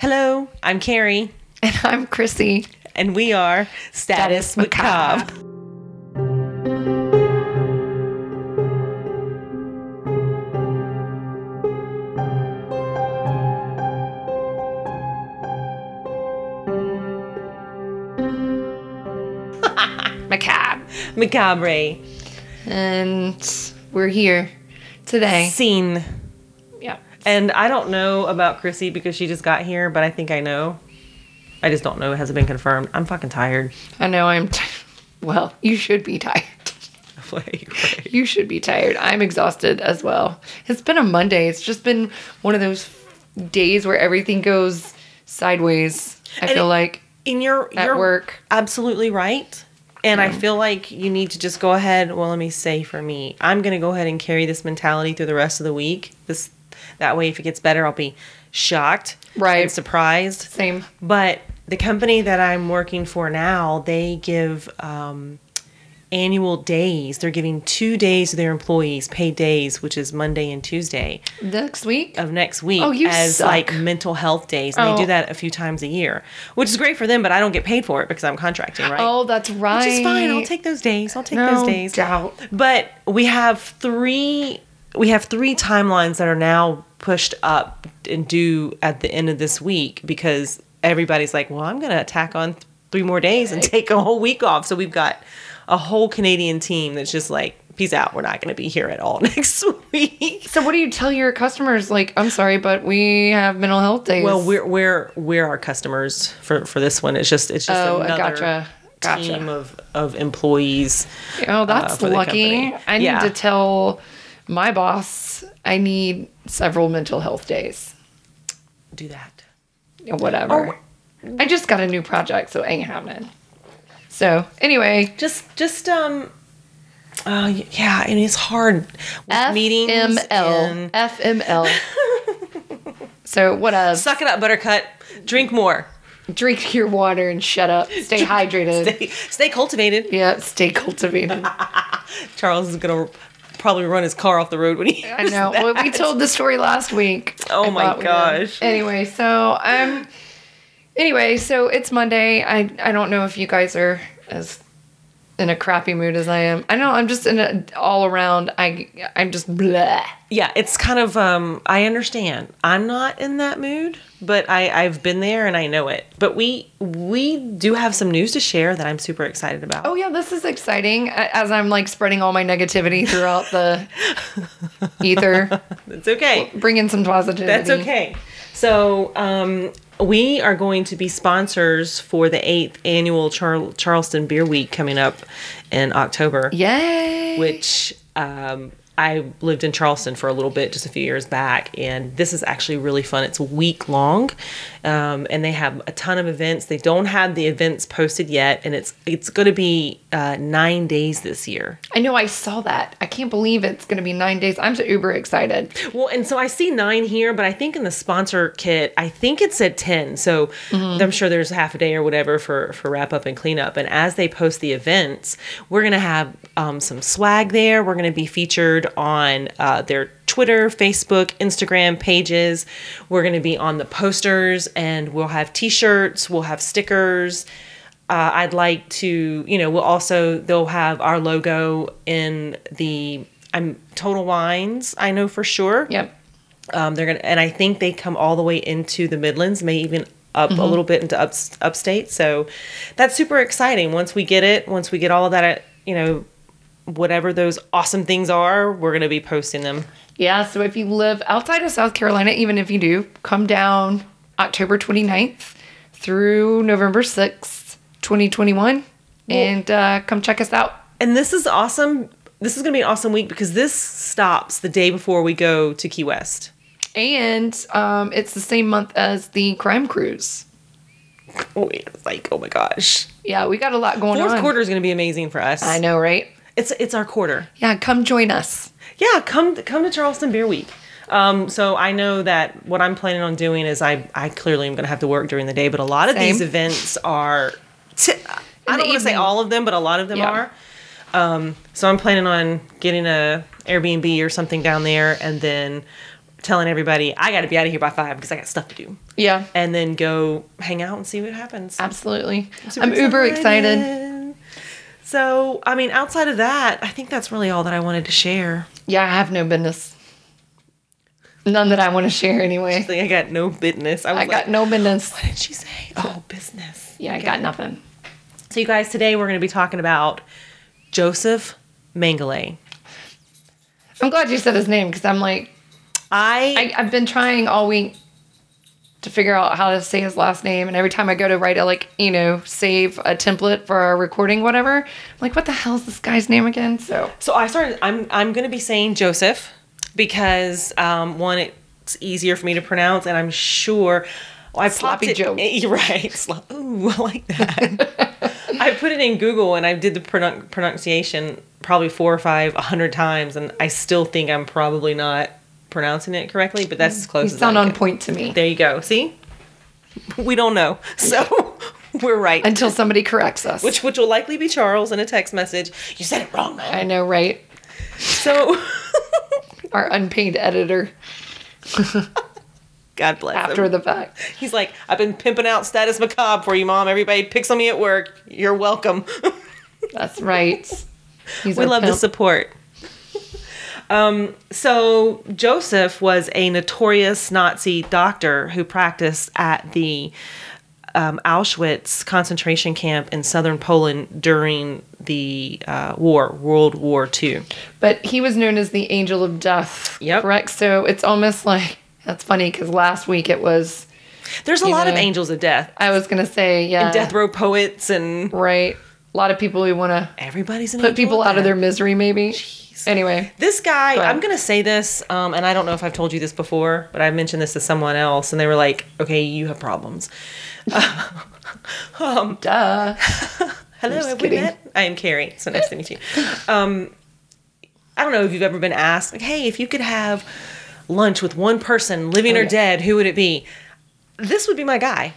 Hello, I'm Carrie, And I'm Chrissy. and we are Status, Status Macabre. Macabre. Macabre. Macabre. And we're here today. Scene. Yeah. And I don't know about Chrissy because she just got here, but I think I know. I just don't know. It hasn't been confirmed. I'm fucking tired. I know I'm. T- well, you should be tired. like, right. You should be tired. I'm exhausted as well. It's been a Monday. It's just been one of those days where everything goes sideways. I And feel like In your at you're work. absolutely right. And I feel like you need to just go ahead. Well, let me say for me, I'm going to go ahead and carry this mentality through the rest of the week. This that way, if it gets better, I'll be shocked, Right. and surprised. Same. But the company that I'm working for now, they give um, annual days. They're giving two days to their employees, paid days, which is Monday and Tuesday Next week. of next week, Oh, you as suck. like mental health days. And they Oh. do that a few times a year, which is great for them. But I don't get paid for it because I'm contracting, right? Oh, that's right. Which is fine. I'll take those days. I'll take no those days. doubt. But we have three we have three timelines that are now pushed up and due at the end of this week because everybody's like, well, I'm going to attack on th- three more days and take a whole week off. So we've got a whole Canadian team that's just like, peace out. We're not going to be here at all next week. So, what do you tell your customers? Like, I'm sorry, but we have mental health days. Well, we're we're we're our customers for for this one. It's just it's just Oh, another gotcha. Gotcha. team of of employees. Oh, that's uh, lucky. I need to tell my boss I need several mental health days. Do that. whatever. I just got a new project, so it ain't happening. So anyway, just just um uh yeah and it's hard with meetings FML, FML. so what else? suck it up buttercut drink more Drink your water and shut up. Stay hydrated. stay, stay cultivated yeah, stay cultivated. charles is gonna probably run his car off the road when he I know. Well, we told the story last week. Oh I my thought we gosh. Anyway, so um, anyway, so it's Monday. I I don't know if you guys are as in a crappy mood as I am. I know I'm just in a all around. I I'm just blah. yeah it's kind of um i understand i'm not in that mood but i i've been there and i know it but we we do have some news to share that i'm super excited about Oh yeah, this is exciting. As I'm like spreading all my negativity throughout the ether, That's okay Bring in some positivity. That's okay. So, um, we are going to be sponsors for the eighth annual Char- Charleston Beer Week coming up in October, Yay! which um, I lived in Charleston for a little bit just a few years back, and this is actually really fun. It's a week long, um, and they have a ton of events. They don't have the events posted yet, and it's it's going to be uh, nine days this year. I know I saw that. I can't believe it's going to be nine days. I'm so uber excited. Well, and so I see nine here, but I think in the sponsor kit, I think it said ten. So I'm sure there's half a day or whatever for for wrap up and cleanup. And as they post the events, we're gonna have um, some swag there. We're gonna be featured on uh, their Twitter, Facebook, Instagram pages. We're gonna be on the posters, and we'll have T-shirts. We'll have stickers. Uh, I'd like to, you know, we'll also they'll have our logo in the I'm Total Wines. I know for sure. Yep. Um, they're gonna, and I think they come all the way into the Midlands, may even up a little bit into up, upstate. So that's super exciting. Once we get it, once we get all of that, you know, whatever those awesome things are, we're gonna be posting them. Yeah, so if you live outside of South Carolina, even if you do, come down October 29th through November 6th, 2021, and uh, come check us out. And this is awesome. This is gonna be an awesome week because this stops the day before we go to Key West. And um, it's the same month as the crime cruise. Wait, it's like, oh my gosh, Yeah, we got a lot going fourth on. quarter is gonna be amazing for us. I know, right? It's it's our quarter. Yeah, come join us. Yeah, come come to Charleston Beer Week. Um, so I know that what I'm planning on doing is I I clearly am going to have to work during the day, but a lot of these events are. T- I don't want to say all of them, but a lot of them Yeah. are. Um, so I'm planning on getting a Airbnb or something down there, and then telling everybody I got to be out of here by five because I got stuff to do, Yeah, and then go hang out and see what happens. absolutely. Super I'm uber excited. So, I mean, outside of that, I think that's really all that I wanted to share. Yeah, I have no business. None that I want to share anyway. I got no business. I I like, got no business. what did she say? Oh, business. Yeah, I got nothing. So, you guys, today we're going to be talking about Joseph Mengele. I'm glad you said his name because I'm like, I, I, I've been trying all week to figure out how to say his last name, and every time I go to write a like, you know, save a template for our recording, whatever, I'm like, what the hell is this guy's name again? So so I started. I'm I'm going to be saying Joseph because um, one, it's easier for me to pronounce, and I'm sure. Well, I Sloppy popped it, Joe. eh, Right. Slop, ooh, I like that. I put it in Google and I did the pronun- pronunciation probably four or five, a hundred times, and I still think I'm probably not pronouncing it correctly, but that's as mm. you close as sound I on point to me There you go. See, we don't know, so we're right. until somebody corrects us. which which will likely be Charles in a text message. You said it wrong, man. I know, right? So, Our unpaid editor God bless after him. the fact. He's like, I've been pimping out status macabre for you, mom. Everybody picks on me at work. You're welcome. That's right. He's we love the support. Um, so Joseph was a notorious Nazi doctor who practiced at the um, Auschwitz concentration camp in southern Poland during the uh, war, World War II. But he was known as the angel of death. Yep. Correct. So it's almost like that's funny because last week it was. There's a lot of angels of death, I was gonna say yeah. death row poets, and Right. A lot of people who want to everybody's put people of out of death. their misery, maybe. Anyway, This guy, Go. I'm gonna say this, um, and I don't know if I've told you this before, but I mentioned this to someone else, and they were like, "Okay, you have problems." duh. Hello, have we met? I am Carrie. So nice to meet you. Um, I don't know if you've ever been asked, like, "Hey, if you could have lunch with one person, living Oh, or yeah. dead, who would it be?" This would be my guy.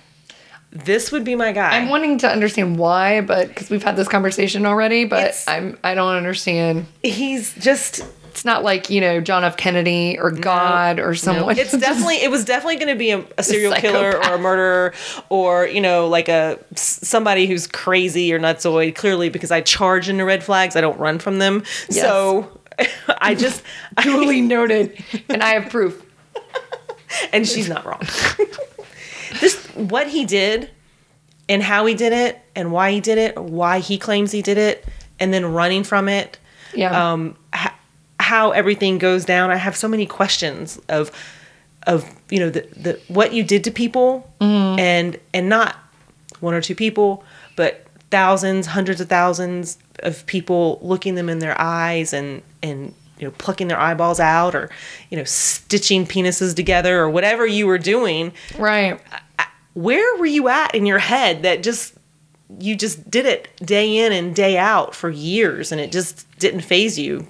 This would be my guy. I'm wanting to understand why, but because we've had this conversation already, but It's- I'm I don't understand. He's just It's not like you know John F. Kennedy or God or No, someone. it's definitely it was definitely going to be a, a serial killer or a murderer or you know like a somebody who's crazy or nutsoid. Clearly, because I charge into red flags, I don't run from them. So I just duly noted, and I have proof. and she's not wrong. This what he did and how he did it and why he did it, why he claims he did it, and then running from it. Yeah. um, h- how everything goes down. I have so many questions of of you know the, the what you did to people and and not one or two people, but thousands, hundreds of thousands of people looking them in their eyes and and you know plucking their eyeballs out or you know stitching penises together or whatever you were doing. right. Where were you at in your head that just you just did it day in and day out for years and it just didn't phase you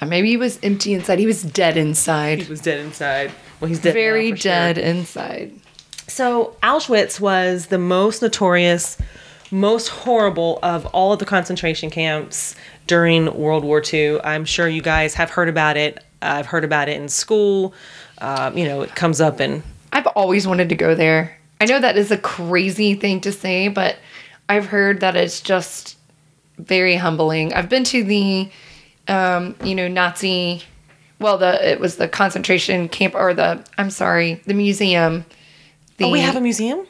Or Maybe he was empty inside. He was dead inside. He was dead inside. Well, he's dead. Very for sure. dead inside. So Auschwitz was the most notorious, most horrible of all of the concentration camps during World War II. I'm sure you guys have heard about it. I've heard about it in school. Um, you know, it comes up in I've always wanted to go there. I know that is a crazy thing to say, but I've heard that it's just very humbling. I've been to the, um, you know, Nazi, well, the it was the concentration camp or the I'm sorry, the museum. The, Oh, we have a museum,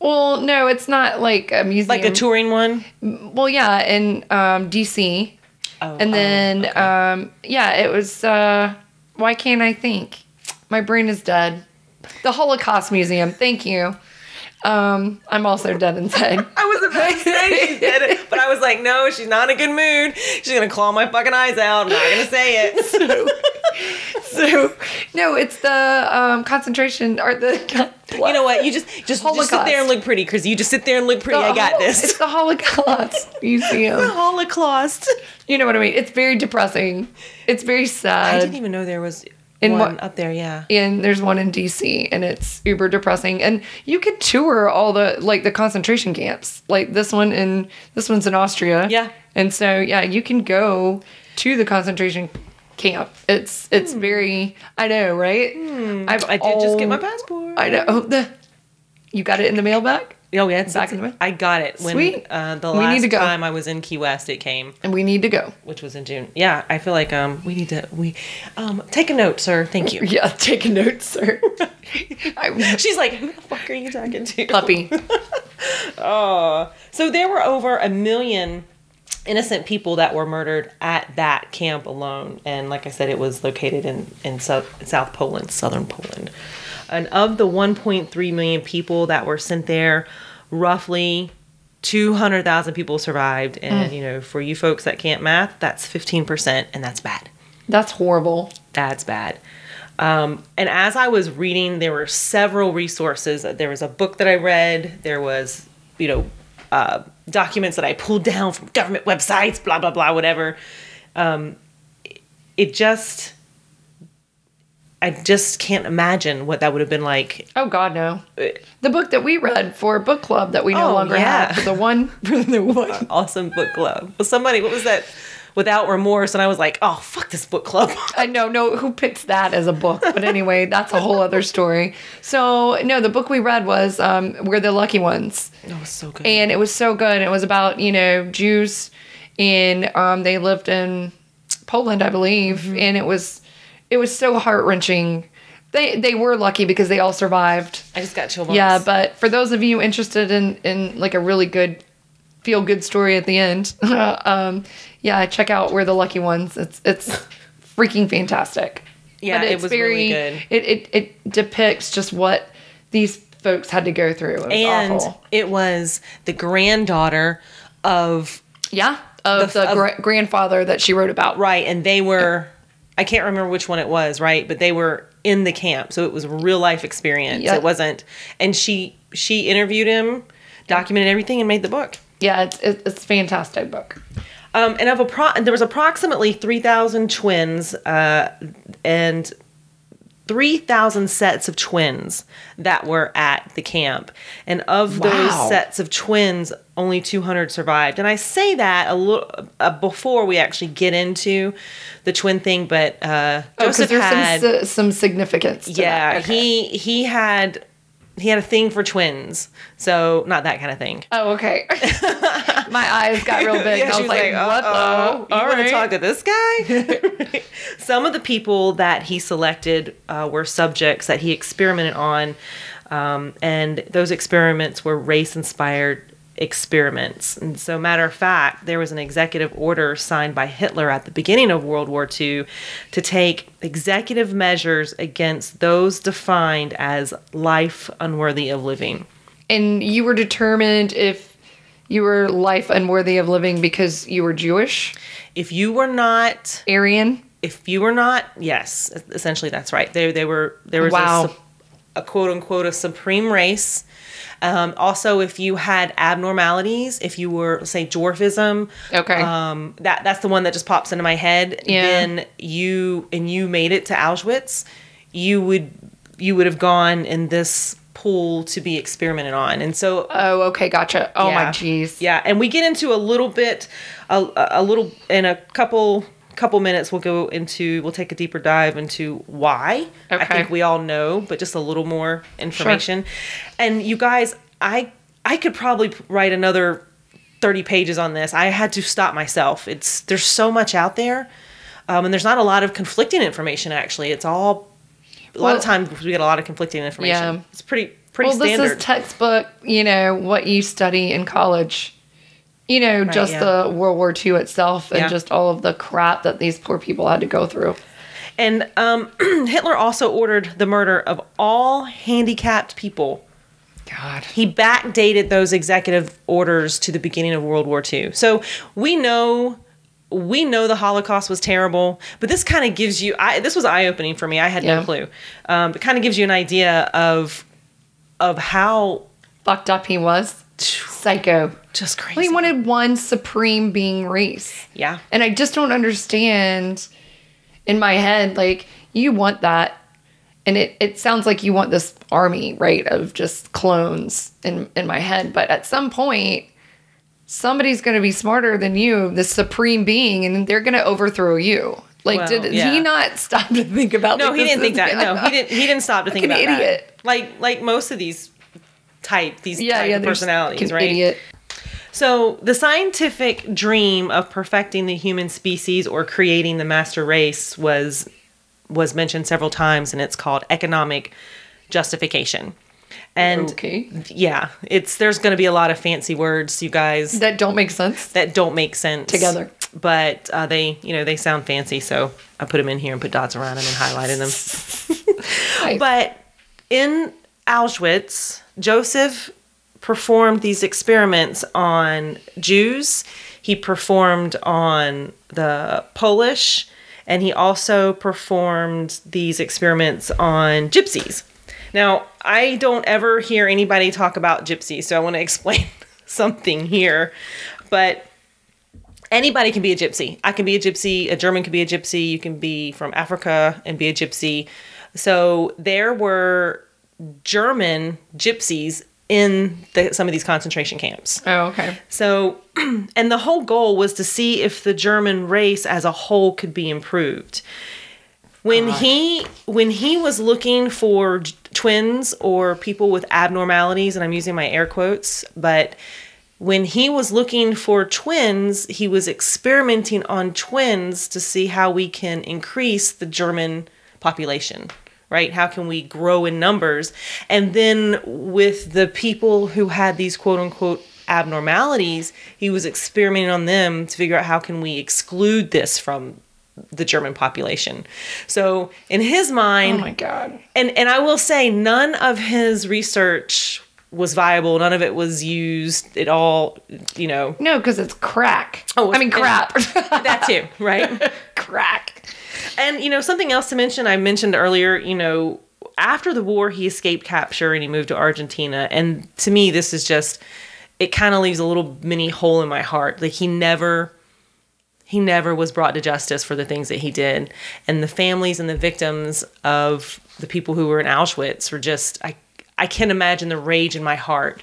well, no, it's not like a museum. like a touring one. Well, yeah, in um, DC, Oh, and then um, yeah, it was. Uh, why can't I think? My brain is dead. The Holocaust Museum. Thank you. Um, I'm also dead inside. I was about to say she did it, but I was like, no, she's not in a good mood. She's gonna claw my fucking eyes out. I'm not gonna say it. so no, it's the um, concentration or the. You know what? You just just, just sit Holocaust. there and look pretty, Chris. You just sit there and look pretty. I got Holo- this. It's the Holocaust Museum. The Holocaust. You know what I mean? It's very depressing. It's very sad. I didn't even know there was In one what- up there. Yeah. and there's one in DC and it's uber depressing and you could tour all the like the concentration camps like this one in this one's in Austria Yeah. and so yeah you can go to the concentration camp. It's it's very I know, right? Hmm. I did just get my passport. I know. Oh, the, you got it in the mailbag? Oh yeah, it's Back in the? I got it when Sweet. Uh, the We need last to go. time I was in Key West. It came, And we need to go. which was in June. Yeah, I feel like um we need to we um take a note, sir. Thank you. Yeah, take a note, sir. I, She's like, who the fuck are you talking to? puppy. Oh, so there were over a million innocent people that were murdered at that camp alone, and like I said, it was located in in South, South Poland, southern Poland. And of the 1.3 million people that were sent there, roughly 200,000 people survived. And you know, for you folks that can't math, that's 15%, and that's bad That's horrible. that's bad. Um, and as I was reading, there were several resources. There was a book that I read. There was, you know, uh, documents that I pulled down from government websites. Blah blah blah. Whatever. Um, it just, I just can't imagine what that would have been like. Oh God, no. The book that we read for book club that we no Oh, longer yeah. have. For the one, for the one. Awesome book club. Well, somebody, what was that? Without remorse, and I was like, oh fuck this book club. I know, no, who picks that as a book? But anyway, that's a whole other story. So no, the book we read was um, "We're the Lucky Ones," That was so good. and it was so good. It was about you know Jews, and um, they lived in Poland, I believe, Mm-hmm. and it was it was so heart wrenching. They they were lucky because they all survived. I just got chill bumps. Yeah, but for those of you interested in in like a really good feel good story at the end, um, yeah, check out We're the Lucky Ones. It's it's freaking fantastic. Yeah, it was really good. It, it it depicts just what these folks had to go through. It was and awful. it was the granddaughter of Yeah, of The- the, of- gra- grandfather that she wrote about. right and they were i can't remember which one it was right but they were in the camp so it was a real life experience Yeah. it wasn't and she she interviewed him documented everything and made the book Yeah, it's it's, it's a fantastic book. um, and of appro- there was approximately 3000 twins uh, and 3000 sets of twins that were at the camp and of those sets of twins only 200 survived and i say that a little uh, before we actually get into the twin thing but uh, Oh, because joseph there's had some some significance. To yeah that. Okay. he he had he had a thing for twins so not that kind of thing Oh, okay. My eyes got real big. Yeah, I she was like, what "Uh-oh, the? You want to talk to this guy? Some of the people that he selected uh, were subjects that he experimented on, um, and those experiments were race-inspired experiments. And so, matter of fact, there was an executive order signed by Hitler at the beginning of World War II to take executive measures against those defined as life unworthy of living. And you were determined if you were life unworthy of living because you were Jewish, If you were not Aryan. if you were not, yes, essentially that's right. They they were there was Wow. a, a quote unquote a supreme race. Um, also, if you had abnormalities, if you were say dwarfism, Okay. um, that that's the one that just pops into my head. Yeah. Then you and you made it to Auschwitz, you would you would have gone in this pool to be experimented on, and so Oh, okay, gotcha. Oh my yeah. jeez. Yeah, and we get into a little bit, a, a little in a couple couple minutes. We'll go into we'll take a deeper dive into why. I think we all know, but just a little more information. And you guys, I I could probably write another thirty pages on this. I had to stop myself. It's there's so much out there, um, and there's not a lot of conflicting information. Actually, it's all. A lot of times we get a lot of conflicting information. Yeah. It's pretty pretty Well, standard. this is textbook, you know, what you study in college. You know, just yeah. the World War II itself and Yeah. just all of the crap that these poor people had to go through. And um, Hitler also ordered the murder of all handicapped people. God. He backdated those executive orders to the beginning of World War II. So we know we know the Holocaust was terrible, but this kind of gives you I, this was eye opening for me. I had Yeah. no clue. Um, it kind of gives you an idea of of how Fucked up he was. Psycho. just crazy. Well, he wanted one supreme being race. yeah. And I just don't understand in my head, like, you want that. And it, it sounds like you want this army, right, of just clones in, in my head. But at some point, somebody's going to be smarter than you, the supreme being, and they're going to overthrow you. Like, Well, did yeah. he not stop to think about? No, like, he didn't think that. No, he didn't. He didn't stop to think about idiot. that. Like like most of these type these Yeah, type yeah. of personalities, right? Idiot. So the scientific dream of perfecting the human species or creating the master race was was mentioned several times, and it's called economic justification. And Okay. yeah, it's there's going to be a lot of fancy words, you guys, That don't make sense. that don't make sense Together. But uh, they, you know, they sound fancy, so I put them in here and put dots around them and highlighted them. Nice. But in Auschwitz, Joseph performed these experiments on Jews. He performed on the Polish, and he also performed these experiments on gypsies. Now, I don't ever hear anybody talk about gypsies, so I want to explain something here. But anybody can be a gypsy. I can be a gypsy. A German can be a gypsy. You can be from Africa and be a gypsy. So there were German gypsies in the, some of these concentration camps. oh, okay. So, and the whole goal was to see if the German race as a whole could be improved. When he when he was looking for twins or people with abnormalities, and I'm using my air quotes, but when he was looking for twins, he was experimenting on twins to see how we can increase the German population, right? How can we grow in numbers? And then with the people who had these quote unquote abnormalities, he was experimenting on them to figure out how can we exclude this from the German population. So in his mind, Oh my god. and and I will say none of his research was viable. None of it was used. at all, you know, No, because it's crack. Oh, I mean crap. that too, right? crack. And you know, something else to mention, I mentioned earlier, you know, after the war he escaped capture and he moved to Argentina. And to me, this is just it kind of leaves a little mini hole in my heart. Like he never he never was brought to justice for the things that he did. And the families and the victims of the people who were in Auschwitz were just I I can't imagine the rage in my heart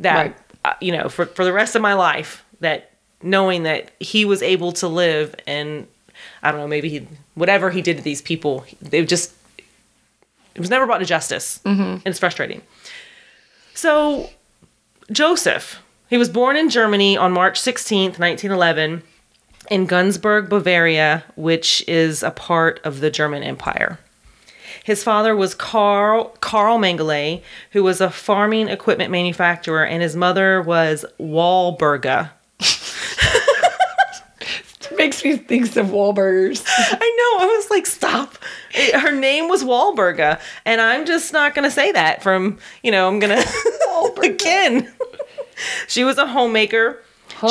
that Right. uh, you know, for for the rest of my life that knowing that he was able to live and I don't know, maybe he, whatever he did to these people, they just, it was never brought to justice. Mm-hmm. And it's frustrating. So, Joseph, he was born in Germany on March 16th, 1911, in Günzburg, Bavaria, which is a part of the German Empire. His father was Carl Carl Mengele, who was a farming equipment manufacturer, and his mother was Walburga. Makes me think of Wahlburgers. I know. I was like, stop. It- her name was Walburga, and I'm just not gonna say that. From you know, I'm gonna again. she was a homemaker.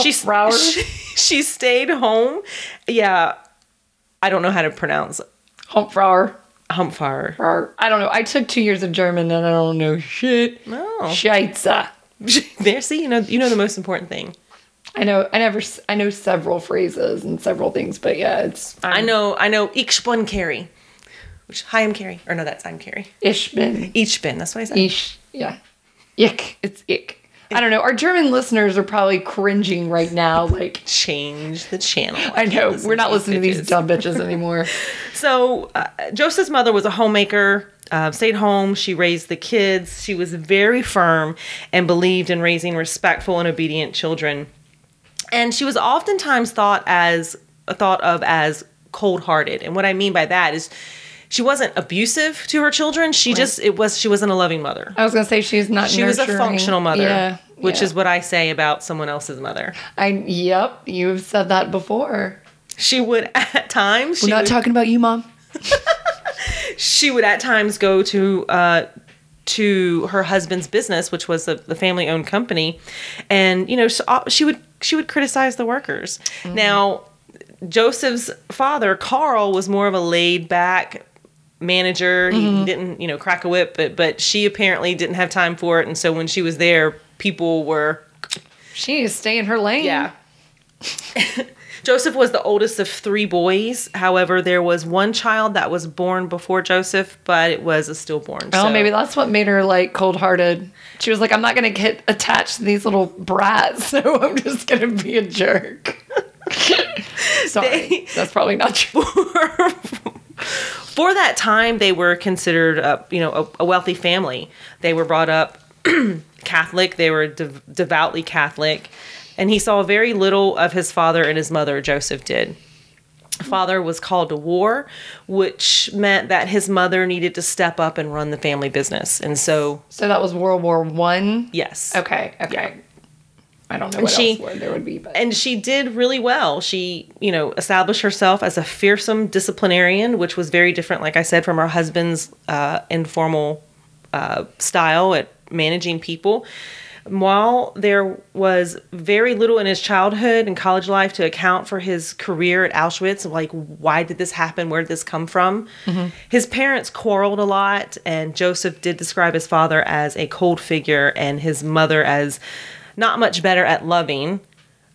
She, she she stayed home. Yeah, I don't know how to pronounce Humpfrauer. Humpfire. Or- I don't know. I took two years of German and I don't know shit. No, Scheiße. there. See, you know, you know the most important thing. I know. I never. I know several phrases and several things, but yeah, it's. I I'm know. I know. Ich bin Carrie. Which hi, I'm Carrie. Or no, that's I'm Carrie. Ich bin. Ich bin. That's what I said. Ich. Yeah. Ich. It's ich. I don't know. Our German listeners are probably cringing right now. Like, Change the channel. I know we're not listening to these dumb bitches anymore. So, uh, Joseph's mother was a homemaker, uh, stayed home. She raised the kids. She was very firm and believed in raising respectful and obedient children. And she was oftentimes thought as thought of as cold-hearted. And what I mean by that is she wasn't abusive to her children. She just it was she wasn't a loving mother. I was gonna say she's not. She was a functional mother, Yeah. which yeah. is what I say about someone else's mother. I. Yep. You've said that before. She would at times We're not would- talking about you, mom. she would at times go to uh, to her husband's business, which was the, the family owned company, and you know uh, she would she would criticize the workers. Now, Joseph's father Carl was more of a laid back manager. He mm-hmm. didn't you know crack a whip, but but she apparently didn't have time for it, and so when she was there, people were She is staying her lane. yeah. Joseph was the oldest of three boys. However, there was one child that was born before Joseph, but it was a stillborn. Oh, so- maybe that's what made her like cold hearted. She was like, I'm not gonna get attached to these little brats, so I'm just gonna be a jerk. Sorry, They- that's probably not true. for that time they were considered a, you know a, a wealthy family they were brought up catholic they were dev- devoutly catholic and he saw very little of his father and his mother joseph did father was called to war which meant that his mother needed to step up and run the family business and so So that was World War One. yes Okay. Okay. Yeah. I don't know And what she- else word there would be, but and she did really well. She, you know, established herself as a fearsome disciplinarian, which was very different, like I said, from her husband's uh, informal uh, style at managing people. While there was very little in his childhood and college life to account for his career at Auschwitz, like why did this happen? Where did this come from? His parents quarreled a lot, and Joseph did describe his father as a cold figure and his mother as not much better at loving.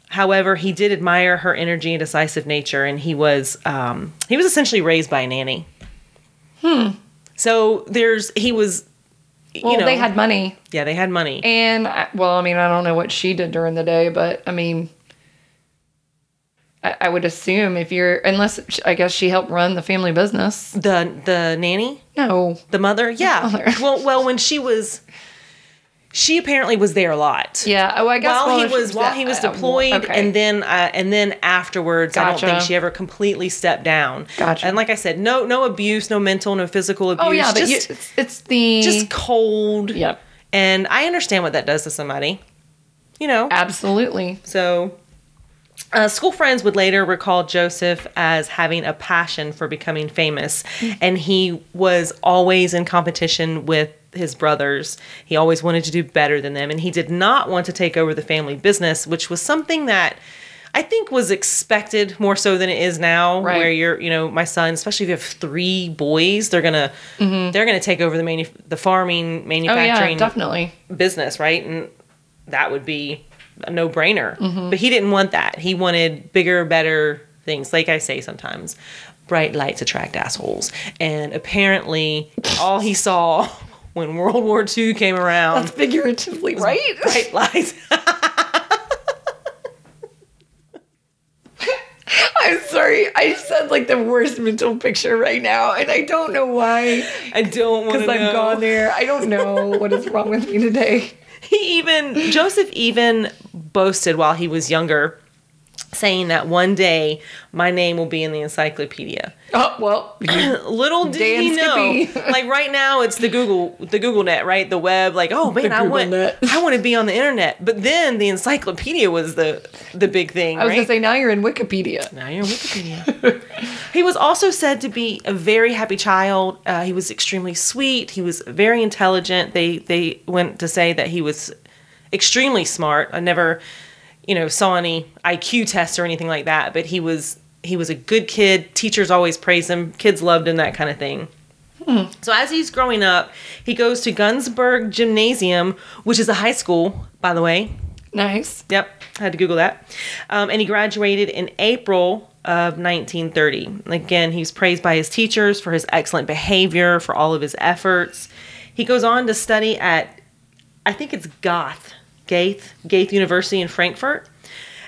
However, he did admire her energy and decisive nature, and he was um, he was essentially raised by a nanny. Hmm. So there's he was. Well, you know, they had money, yeah, they had money. and I- well, I mean, I don't know what she did during the day, but I mean, I, I would assume if you're, unless I guess she helped run the family business. the the nanny, No, the mother, yeah. mother. well, well, when she was, she apparently was there a lot. yeah. Oh, I guess While well, he was while he was deployed, okay. and then uh, and then afterwards, I don't think she ever completely stepped down. Gotcha. And like I said, no no abuse, no mental, no physical abuse. oh yeah, but just you, it's, it's the just cold. Yep. And I understand what that does to somebody. You know. absolutely. So, uh, school friends would later recall Joseph as having a passion for becoming famous, and he was always in competition with his brothers. He always wanted to do better than them, and he did not want to take over the family business, which was something that. I think was expected more so than it is now, Right. where you're, you know, my son, especially if you have three boys, they're gonna, they're gonna take over the manu- the farming, Oh manufacturing, yeah, definitely. business, right? And that would be a no brainer. Mm-hmm. But he didn't want that. He wanted bigger, better things. Like I say sometimes, bright lights attract assholes. And apparently, all he saw when World War II came around. That's Figuratively, right? bright lights. I'm sorry. I just had like the worst mental picture right now, and I don't know why. I don't want Because I've gone there. I don't know what is wrong with me today. He even Joseph even boasted while he was younger, saying that one day my name will be in the encyclopedia. Oh well, little did Dan he know. Skippy. like right now it's the google the google net right? The web like oh man i want net. i want to be on the internet. But then the encyclopedia was the the big thing I was right? gonna say now you're in Wikipedia. now you're on wikipedia. He was also said to be a very happy child. Uh, he was extremely sweet. He was very intelligent. They they went to say that he was extremely smart. I never you know saw any iq tests or anything like that but he was he was a good kid teachers always praised him kids loved him that kind of thing so as he's growing up he goes to Günzburg gymnasium which is a high school by the way Nice. Yep, I had to Google that. Um, and he graduated in April of 1930. Again, he's praised by his teachers for his excellent behavior, for all of his efforts. He goes on to study at, I think it's Goth, Gaith, Gaith University in Frankfurt,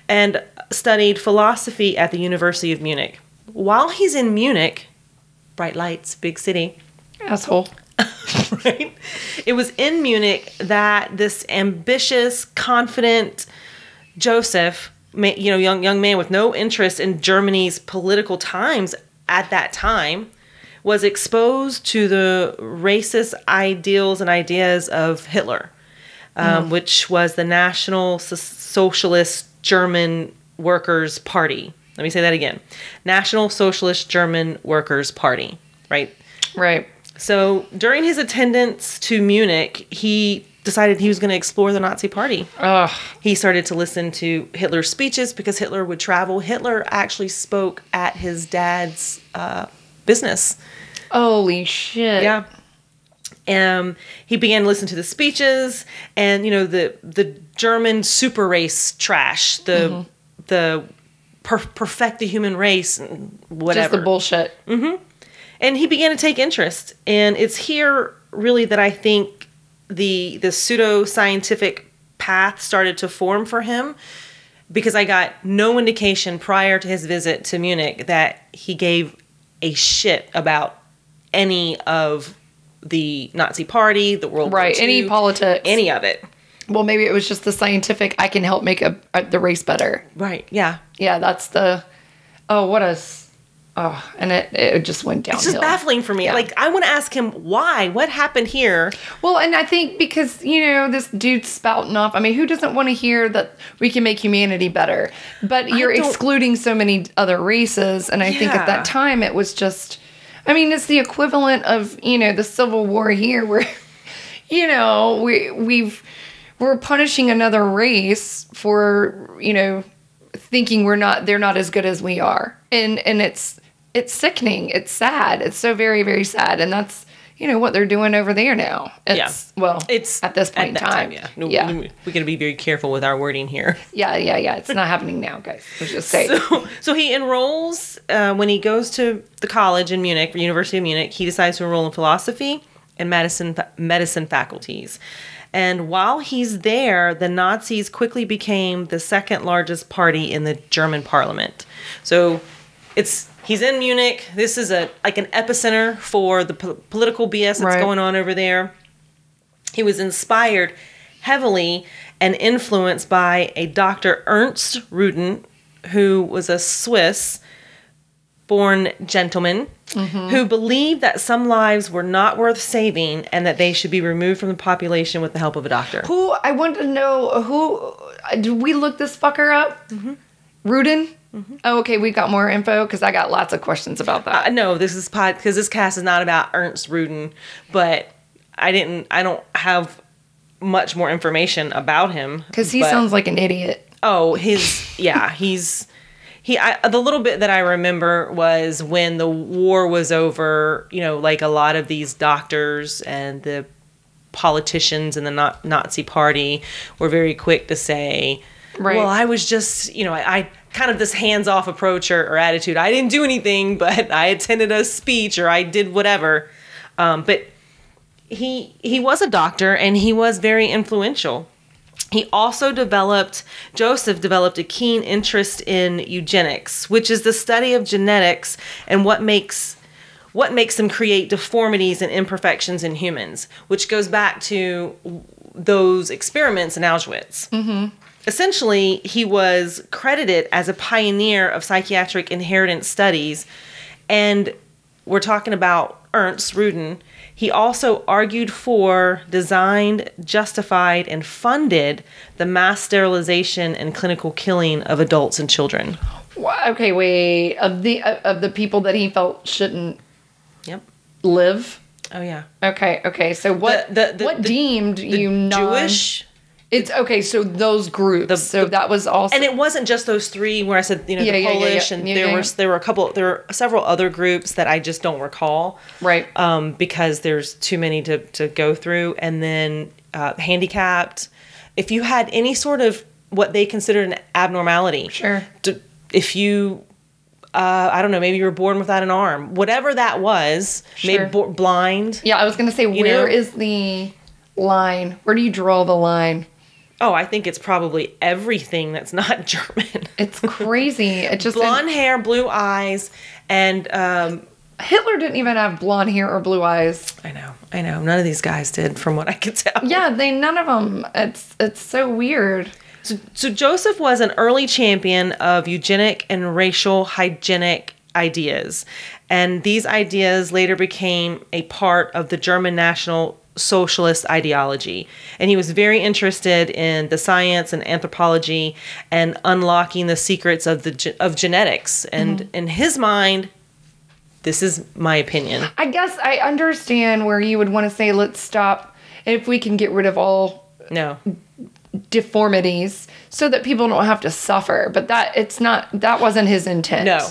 and studied philosophy at the University of Munich. While he's in Munich, bright lights, big city, Asshole. right? It was in Munich that this ambitious, confident Joseph, you know, young young man with no interest in Germany's political times at that time, was exposed to the racist ideals and ideas of Hitler, um, which was the National Socialist German Workers' Party. Let me say that again: National Socialist German Workers' Party. Right. Right. So during his attendance to Munich, he decided he was going to explore the Nazi Party. Ugh. He started to listen to Hitler's speeches because Hitler would travel. Hitler actually spoke at his dad's uh, business. Holy shit. Yeah. Um, he began to listen to the speeches and you know the the German super race trash, the the per- perfect the human race and whatever. Just the bullshit. and he began to take interest. And it's here really that i think the the pseudo scientific path started to form for him because I got no indication prior to his visit to Munich that he gave a shit about any of the Nazi Party, the World War Right. Any politics. any of it. well, maybe it was just the scientific. I can help make a, a, the race better. Right? Yeah. Yeah, that's the. Oh, what a. Oh, and it it just went downhill. It's just baffling for me. Yeah. Like I want to ask him why. What happened here? Well, and I think because, you know, this dude's spouting off. I mean, who doesn't want to hear that we can make humanity better? But you're excluding so many other races. And I think at that time it was just, I mean, it's the equivalent of, you know, the Civil War here where, you know, we, we've, we're punishing another race for, you know, thinking we're not, they're not as good as we are. And, and it's, it's sickening. It's sad. It's so very, very sad. And that's, you know, what they're doing over there now. It's, well, It's at this point in that time. yeah. No, yeah. We, we got to be very careful with our wording here. Yeah, yeah, yeah. It's not happening now, guys. Let's just say. So, so he enrolls uh, when he goes to the college in Munich, University of Munich. He decides to enroll in philosophy and medicine medicine faculties. And while he's there, the Nazis quickly became the second largest party in the German parliament. So it's he's in Munich. This is a like an epicenter for the po- political BS that's Right. going on over there. He was inspired heavily and influenced by a Dr. Ernst Rudin, who was a Swiss born gentleman who believed that some lives were not worth saving and that they should be removed from the population with the help of a doctor. Who I want to know who did we look this fucker up? Mm-hmm. Rudin. Oh, okay. We got more info because I got lots of questions about that. Uh, no, this is pod because this cast is not about Ernst Rudin, but I didn't. I don't have much more information about him Because he but- sounds like an idiot. Oh, his yeah, he's he. I, the little bit that I remember was when the war was over. You know, like a lot of these doctors and the politicians in the Na- Nazi Party were very quick to say, Right. "Well, I was just you know, I." I kind of this hands-off approach or, or attitude. I didn't do anything but i attended a speech or i did whatever. Um, but he he was a doctor and he was very influential. He also developed, Joseph developed a keen interest in eugenics, which is the study of genetics and what makes what makes them create deformities and imperfections in humans, which goes back to those experiments in Auschwitz. Essentially, he was credited as a pioneer of psychiatric inheritance studies, and we're talking about Ernst Rudin. He also argued for, designed, justified, and funded the mass sterilization and clinical killing of adults and children. Okay, wait. Of the of the people that he felt shouldn't Yep. live. Oh yeah. Okay, okay. So what The- the- what the- deemed The you non Jewish, It's okay. So those groups. so the- that was also and it wasn't just those three where I said you know Yeah, the yeah, Polish, yeah. and there were there were a couple there were several other groups that I just don't recall. right. um, because there's too many to, to go through. And then uh, handicapped. If you had any sort of what they considered an abnormality, Sure. d- if you, uh, I don't know, maybe you were born without an arm, whatever that was, Sure. maybe blind. Yeah, I was gonna say, where know? is the line? Where do you draw the line? Oh, I think it's probably everything that's not German. It's crazy. It just Blonde hair, blue eyes, and um, Hitler didn't even have blonde hair or blue eyes. I know, I know, none of these guys did, from what I could tell. Yeah, they none of them. It's it's so weird. So, so Joseph was an early champion of eugenic and racial hygienic ideas. And these ideas later became a part of the German National Socialist ideology. And he was very interested in the science and anthropology and unlocking the secrets of the of genetics. And mm-hmm. in his mind, this is my opinion. I guess I understand where you would want to say, let's stop if we can get rid of all No. deformities so that people don't have to suffer. But that it's not that wasn't his intent. No.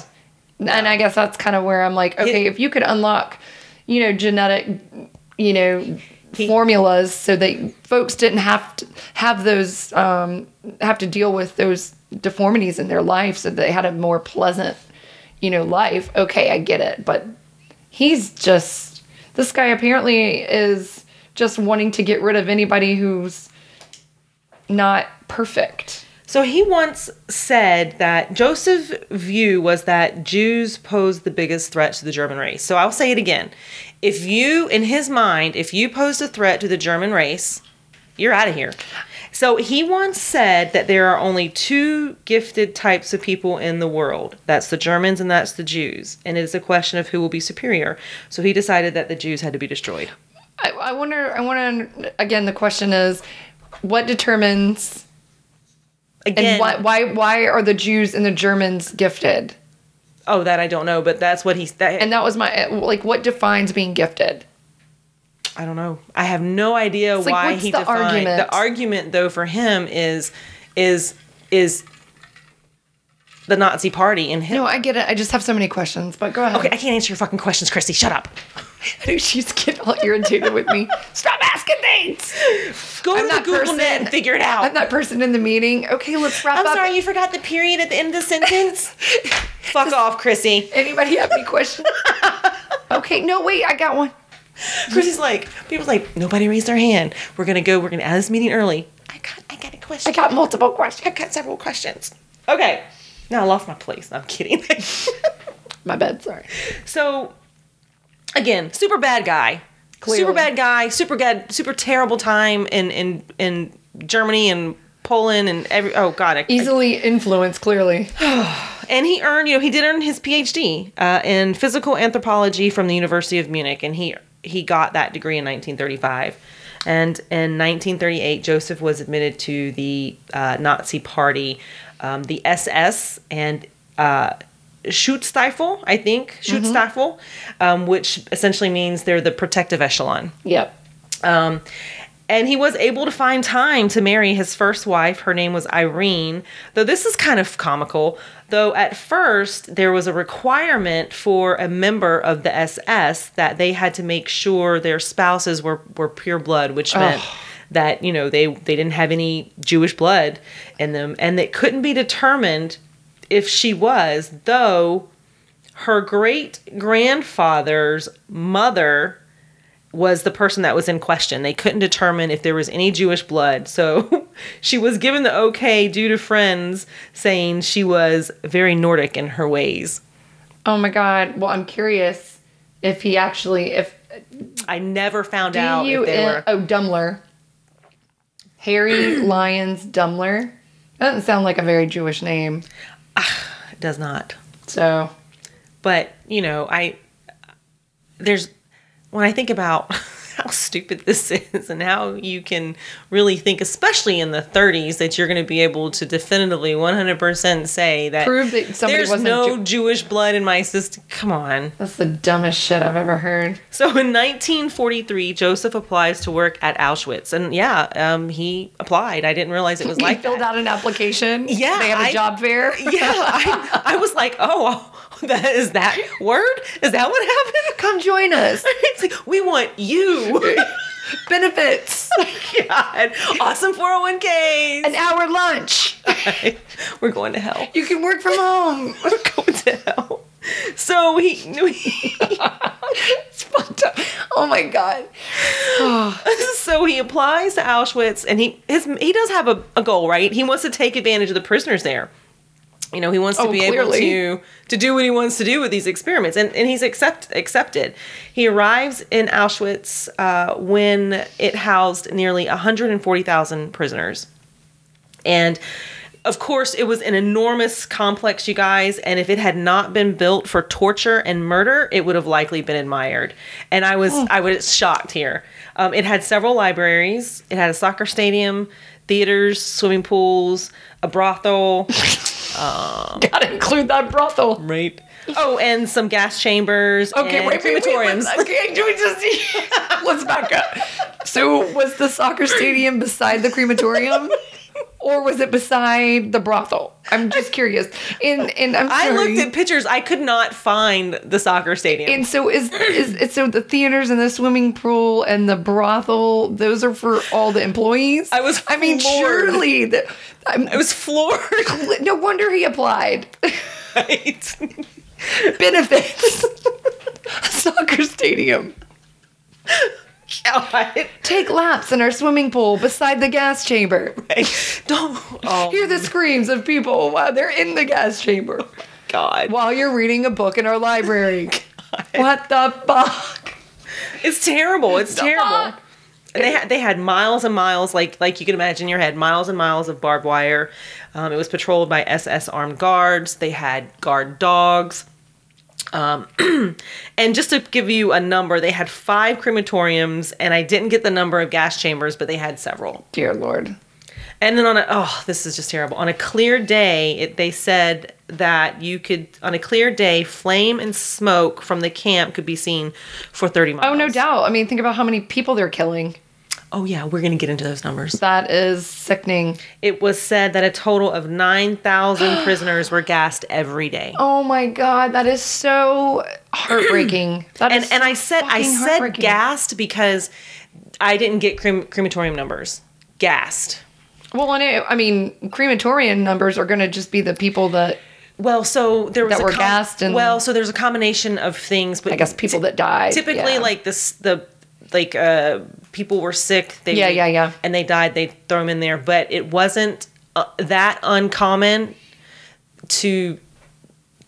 And I guess that's kind of where I'm like, okay, if you could unlock, you know, genetic, you know, formulas so that folks didn't have to have those um, have to deal with those deformities in their life so they had a more pleasant, you know, life. Okay, I get it, but he's just this guy apparently is just wanting to get rid of anybody who's not perfect. So he once said that Joseph's view was that Jews posed the biggest threat to the German race. So I'll say it again. If you, in his mind, if you posed a threat to the German race, you're out of here. So he once said that there are only two gifted types of people in the world. That's the Germans and that's the Jews. And it is a question of who will be superior. So he decided that the Jews had to be destroyed. I, I wonder. I wonder. Again, the question is, what determines Again, and why why why are the Jews and the Germans gifted? oh, that I don't know, but that's what he's. That, And that was my like. What defines being gifted? I don't know. I have no idea like, why he the defined argument? the argument though for him is is is the Nazi party and him. No, I get it. I just have so many questions. But go ahead. okay, I can't answer your fucking questions, Christy. Shut up. She's getting all irritated with me. Stop asking things. Go I'm to the Google person. net and figure it out. I'm that person in the meeting. Okay, let's wrap I'm up. sorry, you forgot the period at the end of the sentence. Fuck off, Chrissy. Anybody have any questions? okay, no, wait, I got one. Chrissy's like, people's like, nobody raised their hand. We're gonna go. We're gonna end this meeting early. I got, I got a question. I got multiple questions. I got several questions. Okay. Now I lost my place. I'm kidding. My bad, sorry. So, again, super bad guy. Clearly. Super bad guy. Super bad. Super terrible time in in in Germany and Poland and every. Oh God. I, I- Easily influenced, clearly. and he earned. You know, he did earn his PhD uh, in physical anthropology from the University of Munich, and he he got that degree in 1935. And in 1938, Josef was admitted to the uh, Nazi Party, um, the SS, and uh, Schutzstaffel, I think, Schutzstaffel, um, which essentially means they're the protective echelon. Yep. Um, and he was able to find time to marry his first wife. Her name was Irene. Though this is kind of comical, though at first there was a requirement for a member of the SS that they had to make sure their spouses were, were pure blood, which meant that, you know, they, they didn't have any Jewish blood in them. And it couldn't be determined if she was, though her great grandfather's mother was the person that was in question. They couldn't determine if there was any Jewish blood. So she was given the okay due to friends saying she was very Nordic in her ways. Oh my God. Well, I'm curious if he actually, if I never found do out if they were. oh Dummler, Harry Lyons Dummler. That doesn't sound like a very Jewish name. It does not. So But, you know, I. There's. When I think about how stupid this is and how you can really think, especially in the 30s, that you're going to be able to definitively 100% say that prove that somebody there's wasn't. no Jew- Jewish blood in my system. Come on. That's the dumbest shit I've ever heard. So in 1943, Josef applies to work at Auschwitz, and yeah, um, he applied. I didn't realize it was He like filled that. out an application. Yeah, They have a I- job fair. Yeah, I, I was like, oh, that is that word? Is that what happened? Come join us. It's like, we want you. Benefits. God, awesome 401ks. An hour lunch. We're going to hell. You can work from home. We're going to hell. So he, he It's fucked up. Oh my god. so he applies to Auschwitz, and he his he does have a, a goal, right? He wants to take advantage of the prisoners there. You know, he wants to Oh, be clearly. able to to do what he wants to do with these experiments, and and he's accept accepted. He arrives in Auschwitz uh, when it housed nearly 140,000 prisoners, and. Of course, it was an enormous complex, you guys, and if it had not been built for torture and murder, it would have likely been admired. And I was, I was shocked here. Um, it had several libraries. It had a soccer stadium, theaters, swimming pools, a brothel, um, Gotta include that brothel. right? Oh, and some gas chambers. Okay, and wait, wait, wait, crematoriums. let's- Okay, do we just let's back up. So was the soccer stadium beside the crematorium? Or was it beside the brothel? I'm just curious. And and I'm I looked at pictures. I could not find the soccer stadium. and so is is so the theaters and the swimming pool and the brothel those are for all the employees. I was I mean, surely the, I'm, I was floored. no wonder he applied. right? Benefits. soccer stadium. God. Take laps in our swimming pool beside the gas chamber. Don't. Oh Hear the screams of people while they're in the gas chamber God. while you're reading a book in our library. What the fuck? It's terrible. It's The terrible. fuck? And they had they had miles and miles, like like you can imagine in your head, miles and miles of barbed wire. Um, it was patrolled by SS armed guards. They had guard dogs. Um, and just to give you a number, they had five crematoriums, and I didn't get the number of gas chambers, but they had several. Dear Lord. And then on a oh, this is just terrible. On a clear day, it, they said that you could on a clear day, flame and smoke from the camp could be seen for thirty miles. Oh, no doubt. I mean, think about how many people they're killing. Oh yeah, we're gonna get into those numbers. That is sickening. It was said that a total of 9,000 prisoners were gassed every day. Oh my god, that is so heartbreaking. That and is and I said I said gassed because I didn't get crem- crematorium numbers. Gassed. Well, and it, I mean, crematorium numbers are going to just be the people that Well, so there was That a were gassed and- well, so there's a combination of things, but I guess people that died. typically yeah. like this the like uh people were sick. They Yeah, would- yeah, yeah. and they died. They throw them in there, but it wasn't uh, that uncommon to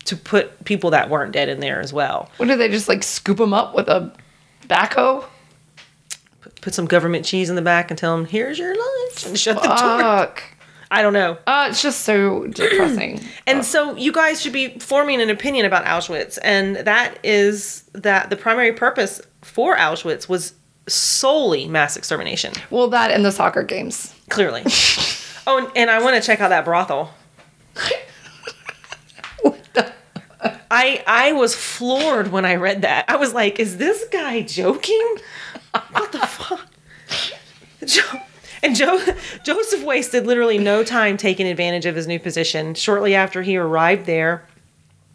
to put people that weren't dead in there as well. what do they just like scoop them up with a backhoe? put some government cheese in the back and tell them, "Here's your lunch," and shut the door. I don't know. Uh, it's just so depressing. And so you guys should be forming an opinion about Auschwitz, and that is that the primary purpose for Auschwitz was solely mass extermination. well, that and the soccer games. Clearly. oh, and, and I want to check out that brothel. What the I I was floored when I read that. I was like, "Is this guy joking? What the fuck?" And jo- Josef wasted literally no time taking advantage of his new position. Shortly after he arrived there,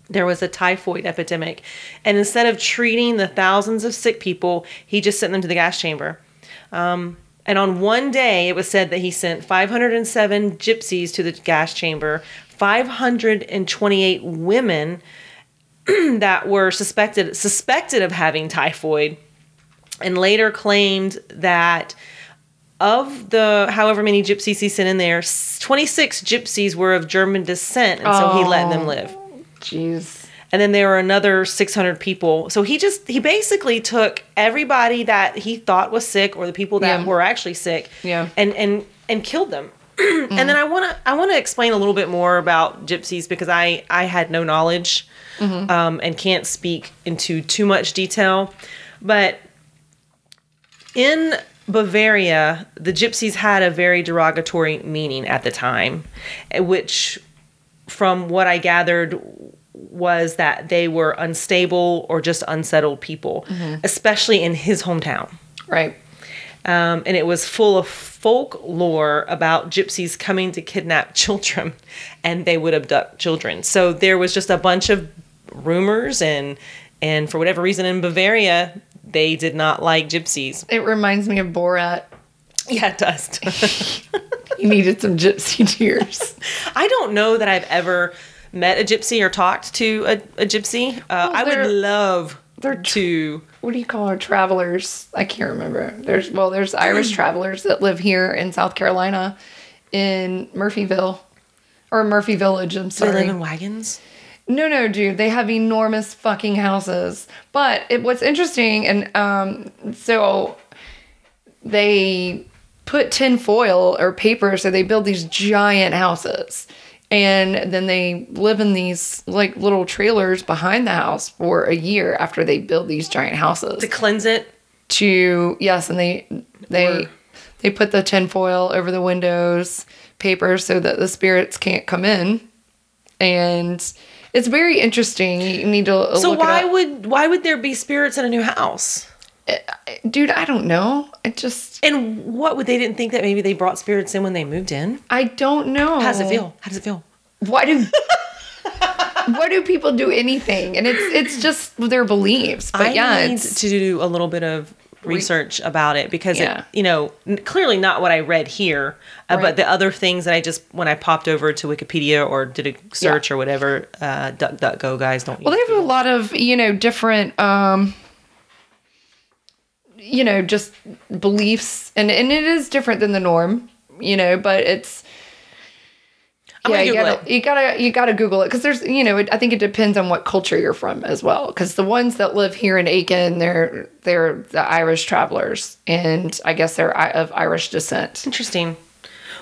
there was a typhoid epidemic, and instead of treating the thousands of sick people, he just sent them to the gas chamber. Um, and on one day, it was said that he sent 507 gypsies to the gas chamber, 528 women that were suspected suspected of having typhoid, and later claimed that of the however many gypsies he sent in there, 26 gypsies were of German descent, and so he let them Oh. live Jeez. and then there were another 600 people so he just he basically took everybody that he thought was sick or the people that Yeah. were actually sick Yeah. and and and killed them and then i want to i want to explain a little bit more about gypsies because i i had no knowledge um, and can't speak into too much detail but in Bavaria, the gypsies had a very derogatory meaning at the time, eh, which, from what I gathered, was that they were unstable or just unsettled people, especially in his hometown. Right. Um, and it was full of folklore about gypsies coming to kidnap children and they would abduct children. So there was just a bunch of rumors and and for whatever reason in Bavaria they did not like gypsies. It reminds me of Borat. Yeah, it does. He needed some gypsy tears. I don't know that I've ever met a gypsy or talked to a, a gypsy. Uh, I would love they're to. what do you call our travelers? I can't remember. There's well, there's Irish travelers that live here in South Carolina, in Murphyville, or Murphy Village. I'm Do they live in wagons? No, no, dude. They have enormous fucking houses. But it, what's interesting, and um, so they put tin foil or paper, so they build these giant houses. And then they live in these like little trailers behind the house for a year after they build these giant houses To cleanse it? to yes and they they Or- they put the tinfoil over the windows paper so that the spirits can't come in and it's very interesting you need to So look why it would why would there be spirits in a new house? Uh, dude i don't know i just And what would they didn't think that maybe they brought spirits in when they moved in? i don't know How does it feel? How does it feel? why do why do people do anything and it's it's just their beliefs but I yeah need it's to do a little bit of research about it because Yeah. it, you know, clearly not what I read here, uh, Right. but the other things that I just when I popped over to Wikipedia or did a search or whatever, uh, DuckDuckGo guys don't. Well, they have a lot of you know different um you know, just beliefs, and and it is different than the norm, you know, but it's. I'm yeah, you gotta, you gotta you gotta Google it because there's you know it, I think it depends on what culture you're from as well because the ones that live here in Aiken they're they're the Irish travelers and I guess they're of Irish descent. Interesting.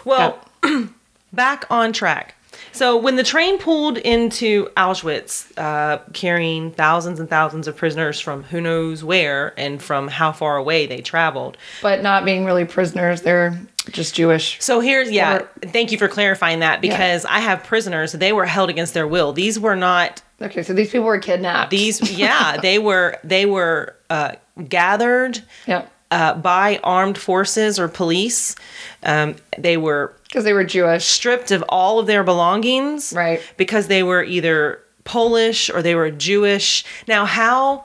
Well, back on track. So when the train pulled into Auschwitz, uh, carrying thousands and thousands of prisoners from who knows where and from how far away they traveled. But not being really prisoners, they're just Jewish. So here's yeah. Or- thank you for clarifying that because I have prisoners. They were held against their will. These were not Okay, so these people were kidnapped. these. Yeah, they were they were uh, gathered yeah, uh, by armed forces or police. Um, they were because they were Jewish. stripped of all of their belongings Right. because they were either polish or they were jewish now how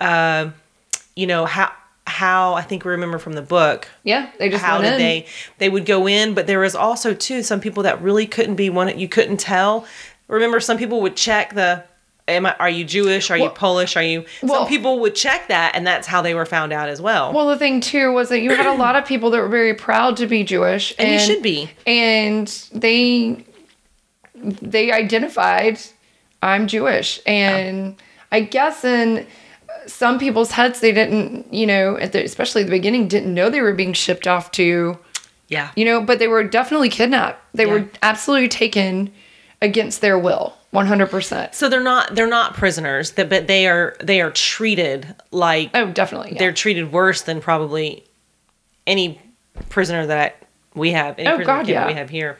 uh you know how how i think we remember from the book. Yeah, they just how went did in. they they would go in but there was also too some people that really couldn't be one you couldn't tell. Remember some people would check the am I, are you jewish? Are you polish? Are you well- some people would check that and that's how they were found out as well. Well, the thing too was that you had a lot of people that were very proud to be Jewish, and you should be. and they they identified I'm Jewish, and I guess in some people's heads they didn't, you know, at the, especially at the beginning, didn't know they were being shipped off to, yeah you know, but they were definitely kidnapped. They Yeah. were absolutely taken against their will, one hundred percent. So they're not they're not prisoners, that but they are they are treated like Oh, definitely. Yeah. they're treated worse than probably any prisoner that we have. Any Oh, prisoner God, yeah. we have here.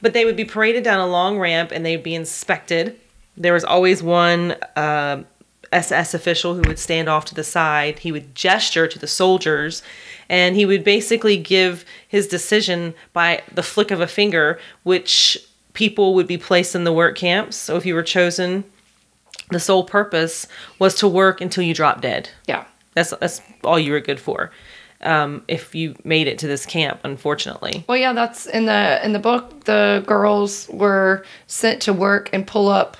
But they would be paraded down a long ramp and they'd be inspected. There was always one um SS official who would stand off to the side. He would gesture to the soldiers and he would basically give his decision by the flick of a finger which people would be placed in the work camps. So if you were chosen, the sole purpose was to work until you drop dead. yeah. That's that's all you were good for. Um, if you made it to this camp, unfortunately. Well, yeah, that's in the in the book. The girls were sent to work and pull up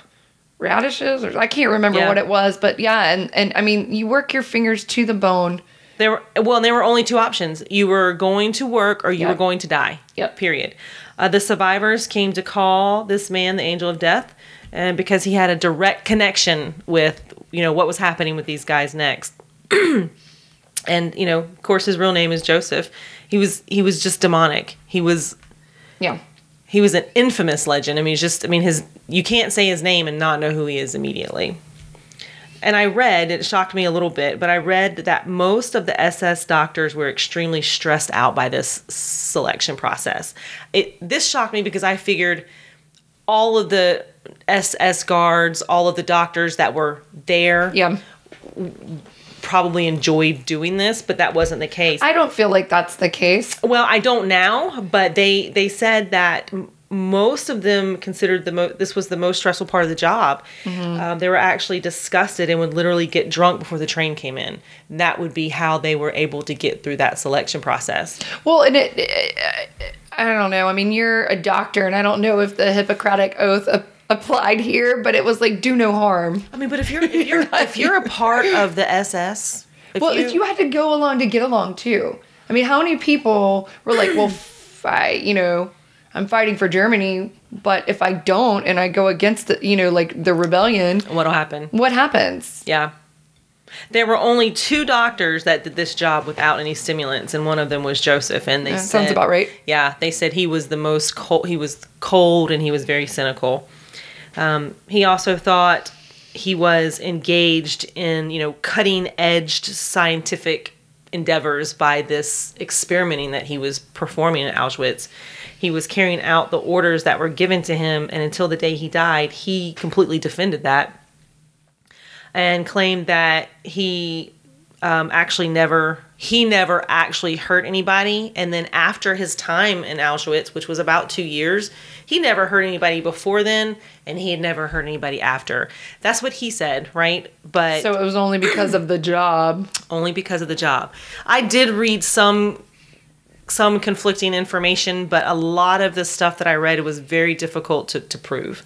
radishes, or I can't remember Yeah. what it was, but yeah, and and I mean, you work your fingers to the bone. There were well, there were only two options. You were going to work or you were going to die. Yep. Period. Uh, the survivors came to call this man the angel of death, and because he had a direct connection with you know what was happening with these guys next. and you know, of course, his real name is Josef. He was he was just demonic. He was Yeah, he was an infamous legend. I mean, he's just, I mean, his, you can't say his name and not know who he is immediately. And I read, it shocked me a little bit, but I read that most of the SS doctors were extremely stressed out by this selection process. It, this shocked me because I figured all of the SS guards, all of the doctors that were there yeah. Probably enjoyed doing this, but that wasn't the case. I don't feel like that's the case. Well, I don't now, but they they said that most of them considered the mo- this was the most stressful part of the job. Um, they were actually disgusted and would literally get drunk before the train came in. That would be how they were able to get through that selection process. Well, and it, it I don't know. I mean, you're a doctor, and I don't know if the Hippocratic oath applied here, but it was like do no harm. I mean, but if you're if you're if you're a part of the SS, if Well, if you had to go along to get along too. I mean, how many people were like, well, fight, you know, I'm fighting for Germany, but if I don't and I go against the, you know, like the rebellion, what'll happen? what happens? Yeah. There were only two doctors that did this job without any stimulants, and one of them was Josef. And they said, sounds about right. Yeah, they said he was the most cold. He was cold and he was very cynical. Um, he also thought he was engaged in you know cutting edged scientific endeavors by this experimenting that he was performing at Auschwitz. He was carrying out the orders that were given to him, and until the day he died, he completely defended that and claimed that he um, actually never he never actually hurt anybody. And then after his time in auschwitz which was about two years he never hurt anybody before then and he had never hurt anybody after. That's what he said right? But So it was only because of the job. only because of the job. I did read some some conflicting information, but a lot of the stuff that I read was very difficult to, to prove.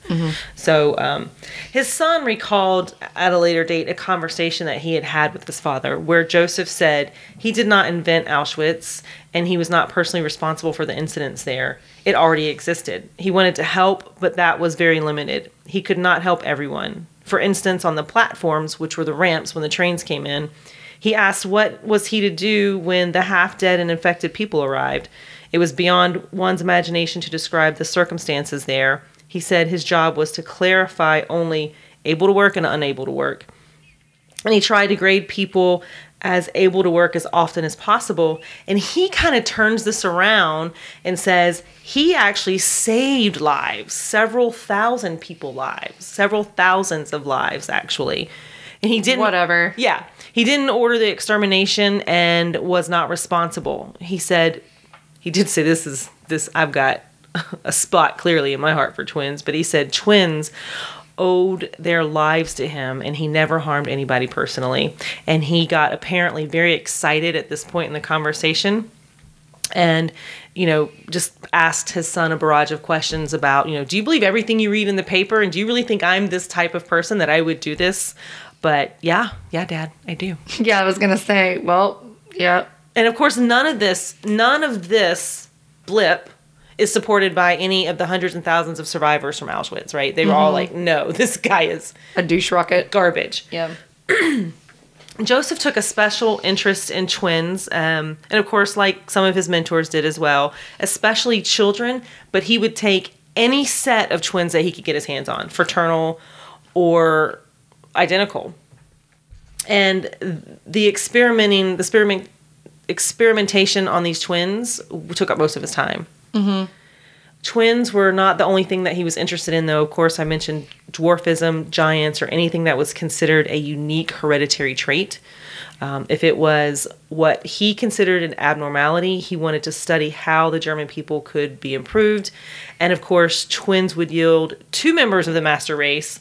So um, his son recalled at a later date a conversation that he had had with his father where Josef said he did not invent Auschwitz and he was not personally responsible for the incidents there. It already existed. He wanted to help, but that was very limited. He could not help everyone. For instance, on the platforms, which were the ramps when the trains came in, he asked what was he to do when the half dead and infected people arrived. It was beyond one's imagination to describe the circumstances there. He said his job was to clarify only able to work and unable to work. And he tried to grade people as able to work as often as possible. And he kind of turns this around and says he actually saved lives, several thousand people lives, several thousands of lives actually. And he didn't Whatever. yeah. He didn't order the extermination and was not responsible. He said he did say this is this I've got a spot clearly in my heart for twins, but he said twins owed their lives to him and he never harmed anybody personally. And he got apparently very excited at this point in the conversation and you know just asked his son a barrage of questions about you know do you believe everything you read in the paper and do you really think i'm this type of person that i would do this but yeah yeah dad i do Yeah, I was gonna say. Well, yeah. and of course none of this none of this blip is supported by any of the hundreds and thousands of survivors from auschwitz right they were all like no this guy is A douche rocket. garbage Yeah. Josef took a special interest in twins, um, and of course, like some of his mentors did as well, especially children. But he would take any set of twins that he could get his hands on, fraternal or identical. And the experimenting, the experiment, experimentation on these twins took up most of his time. Twins were not the only thing that he was interested in, though. Of course, I mentioned dwarfism, giants, or anything that was considered a unique hereditary trait. Um, if it was what he considered an abnormality, he wanted to study how the German people could be improved. And of course, twins would yield two members of the master race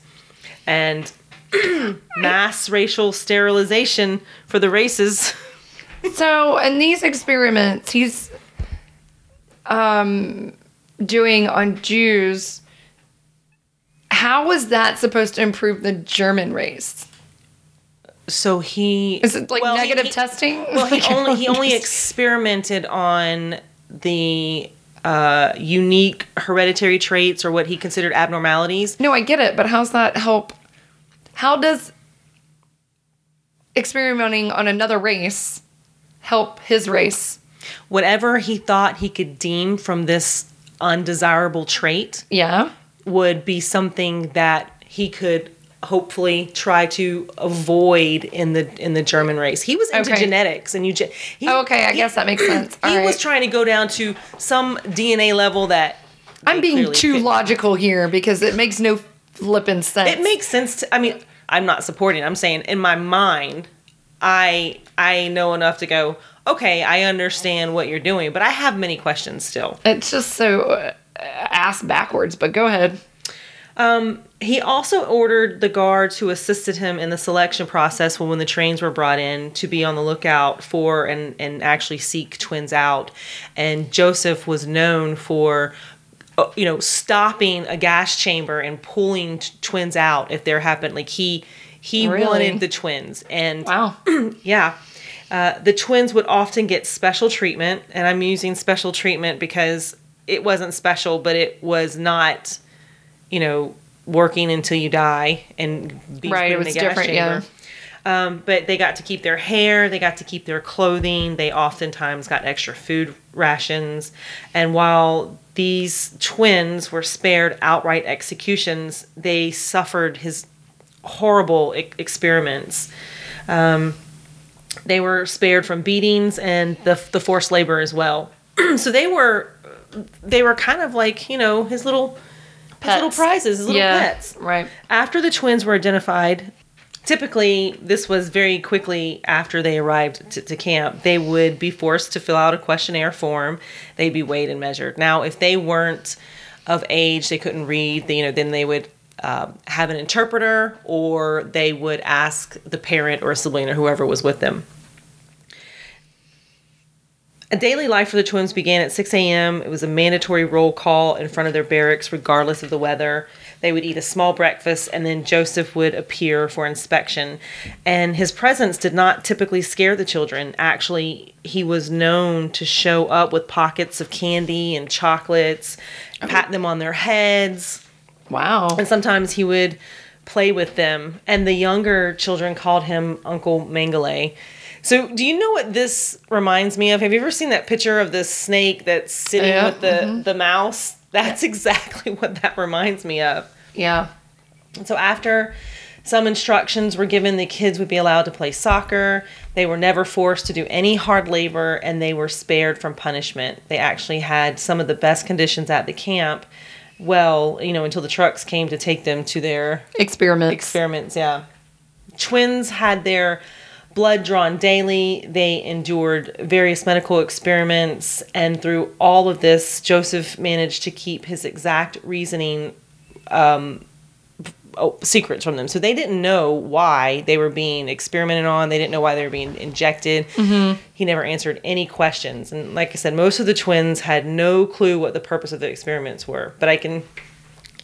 and mass racial sterilization for the races. So, in these experiments, he's um, doing on Jews. How was that supposed to improve the German race? So he Is it like well, negative he- testing? Well, he only he only experimented on the uh, unique hereditary traits or what he considered abnormalities. No, I get it, but how's that help? How does experimenting on another race help his race? Whatever he thought he could deem from this undesirable trait Yeah. would be something that he could hopefully try to avoid in the in the German race. He was into Okay. genetics and you he, Oh, okay, I he- guess that makes sense. He All was trying to go down to some DNA level that I'm being too logical here because it makes no flippin' sense. It makes sense to I mean, I'm not supporting. I'm saying in my mind, I I know enough to go, okay, I understand what you're doing, but I have many questions still. It's just so uh, ass backwards, but go ahead. Um, He also ordered the guards who assisted him in the selection process when, when the trains were brought in to be on the lookout for and, and actually seek twins out. And Josef was known for, you know, stopping a gas chamber and pulling t- twins out if there happened. Like he he Really? wanted the twins, and Wow. yeah. Uh, the twins would often get special treatment, and I'm using special treatment because it wasn't special, but it was not, you know, working until you die and being Right, it was different, yeah. Um, but they got to keep their hair, they got to keep their clothing, they oftentimes got extra food rations. And while these twins were spared outright executions, they suffered his horrible e- experiments. Um, they were spared from beatings and the, the forced labor as well. so they were they were kind of like you know his little his little prizes, his little yeah. pets. Right. After the twins were identified, typically this was very quickly after they arrived to, to camp, they would be forced to fill out a questionnaire form. They'd be weighed and measured. Now, if they weren't of age, they couldn't read, you know, then they would um, have an interpreter or they would ask the parent or a sibling or whoever was with them. A daily life for the twins began at 6 a.m. It was a mandatory roll call in front of their barracks, regardless of the weather. They would eat a small breakfast, and then Josef would appear for inspection. And his presence did not typically scare the children. Actually, he was known to show up with pockets of candy and chocolates, pat them on their heads, Wow. and sometimes he would play with them. And the younger children called him Uncle Mengele. So, do you know what this reminds me of? Have you ever seen that picture of this snake that's sitting Yeah, with the, mm-hmm. the mouse? That's exactly what that reminds me of. Yeah. And so after some instructions were given, the kids would be allowed to play soccer. They were never forced to do any hard labor and they were spared from punishment. They actually had some of the best conditions at the camp. Well, you know, until the trucks came to take them to their Experiments. experiments, yeah. Twins had their blood drawn daily. They endured various medical experiments, and through all of this, Josef managed to keep his exact reasoning um, oh, secrets from them. So they didn't know why they were being experimented on. They didn't know why they were being injected. He never answered any questions. And like I said, most of the twins had no clue what the purpose of the experiments were. But I can,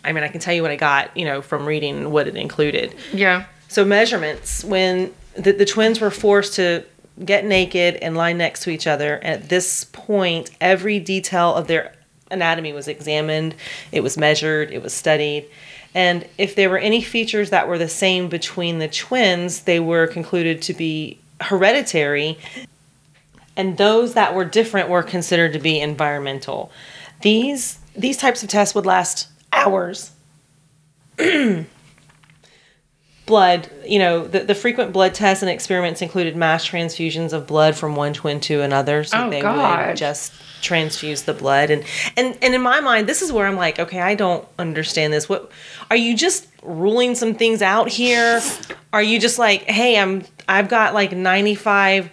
I mean, I can tell you what I got, you know, from reading what it included. yeah. So measurements when the, the twins were forced to get naked and lie next to each other. And at this point, every detail of their anatomy was examined, it was measured, it was studied. And if there were any features that were the same between the twins, they were concluded to be hereditary. And those that were different were considered to be environmental. These these types of tests would last hours blood, you know, the, the frequent blood tests and experiments included mass transfusions of blood from one twin to another. So Oh, they God. would just transfuse the blood. And, and and in my mind, this is where I'm like, okay, I don't understand this. What are you just ruling some things out here? Are you just like, hey, I'm I've got like 95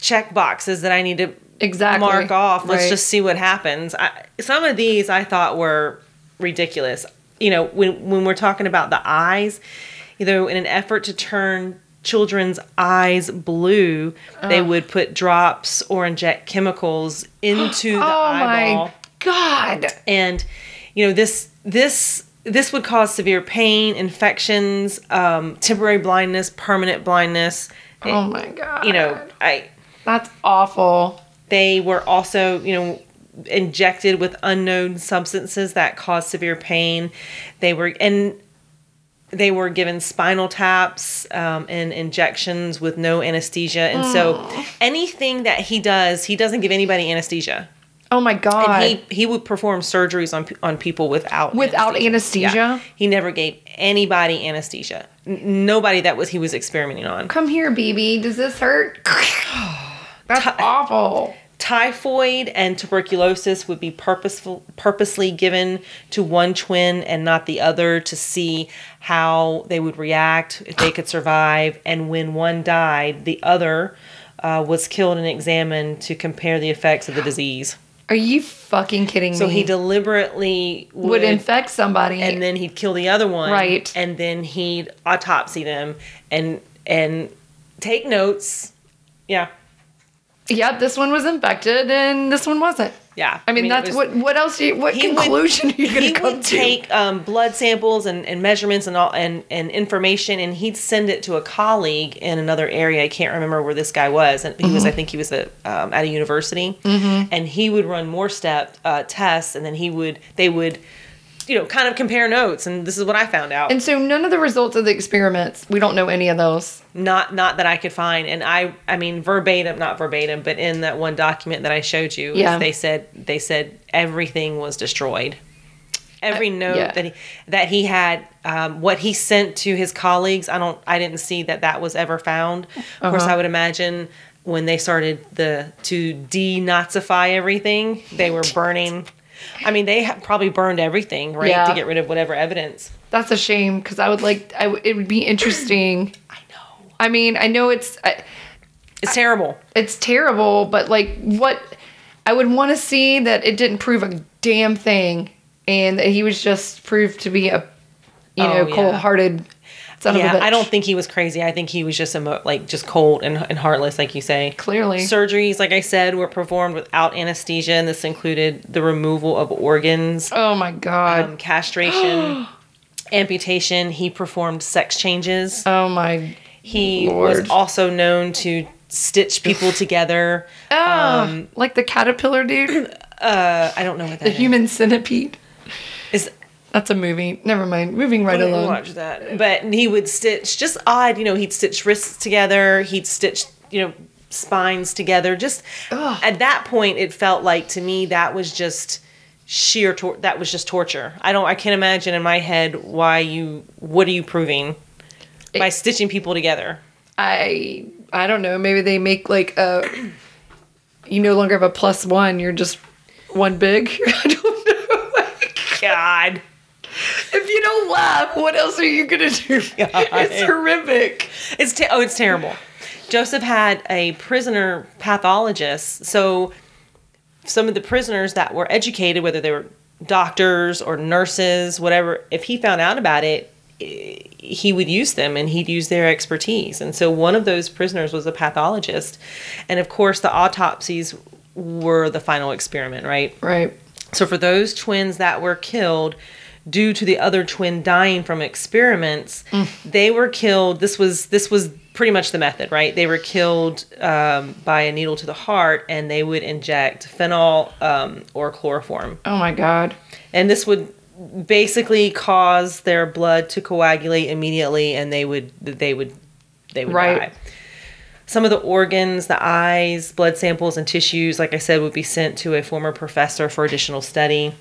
check boxes that I need to Exactly. mark off. Let's Right. just see what happens. I, some of these I thought were ridiculous. You know, when when we're talking about the eyes, you know, in an effort to turn children's eyes blue, they would put drops or inject chemicals into the eyeball. oh eyeball my god. and you know this this this would cause severe pain infections um, temporary blindness permanent blindness Oh my god. you know i That's awful. they were also you know injected with unknown substances that caused severe pain they were and they were given spinal taps um, and injections with no anesthesia and so anything that he does he doesn't give anybody anesthesia Oh my god. and he he would perform surgeries on on people without Without anesthesia? Yeah. He never gave anybody anesthesia. N- nobody that was he was experimenting on. Come here, BB. Does this hurt? That's awful. Typhoid and tuberculosis would be purposeful purposely given to one twin and not the other to see how they would react if they could survive. And when one died, the other uh, was killed and examined to compare the effects of the disease. Are you fucking kidding So me? So he deliberately would, would infect somebody. and then he'd kill the other one Right. and then he'd autopsy them and and take notes yeah yep, this one was infected and this one wasn't. yeah I mean, it that's was- what. What else? Do you, what he would- conclusion are you going he to come would to? take um, blood samples and, and measurements and all and, and information and he'd send it to a colleague in another area i can't remember where this guy was and he Mm-hmm. was i think he was at, um, at a university and he would run more step uh, tests and then he would they would you know kind of compare notes and this is what i found out and so none of the results of the experiments. We don't know any of those. not not that I could find. And I I mean verbatim, not verbatim, but in that one document that I showed you, Yeah. they said they said everything was destroyed. Every note yeah. that he that he had, um, what he sent to his colleagues, I don't I didn't see that that was ever found. Of course, Uh-huh. I would imagine when they started the to denazify everything, they were burning. I mean, they probably burned everything, right, Yeah. to get rid of whatever evidence. That's a shame because I would like. I w- it would be interesting. I know I mean, I know it's I, it's terrible. it's terrible, but like what I would want to see that it didn't prove a damn thing, and that he was just proved to be a you oh, know Oh, yeah. Son yeah, of a bitch. I don't think he was crazy. I think he was just emo- like just cold and, and heartless, like you say. Clearly. surgeries, like I said, were performed without anesthesia, and this included the removal of organs, Oh my god. um, castration, amputation. He performed sex changes. oh my. He Lord. was also known to stitch people together. Ah, Um, like the caterpillar dude, uh, I don't know what that the is. human centipede. is. That's a movie. Never mind. Moving right I along. watch that. But he would stitch just odd, you know, he'd stitch wrists together, he'd stitch, you know, spines together. Just Ugh. at that point it felt like to me that was just sheer tor- that was just torture. I don't I can't imagine in my head why you what are you proving by stitching people together? I I don't know. Maybe they make like a. You no longer have a plus one. You're just one big. I don't know. God. If you don't laugh, what else are you gonna do? It's horrific. It's te- oh, it's terrible. Josef had a prisoner pathologist, so some of the prisoners that were educated, whether they were doctors or nurses, whatever, if he found out about it, he would use them and he'd use their expertise. And so one of those prisoners was a pathologist, and of course the autopsies were the final experiment, right? Right. So for those twins that were killed due to the other twin dying from experiments, they were killed. This was this was pretty much the method, right? They were killed um, by a needle to the heart, and they would inject phenol um, or chloroform, Oh my god. and this would basically cause their blood to coagulate immediately, and they would they would they would Right. die. Some of the organs, the eyes, blood samples, and tissues, like I said, would be sent to a former professor for additional study.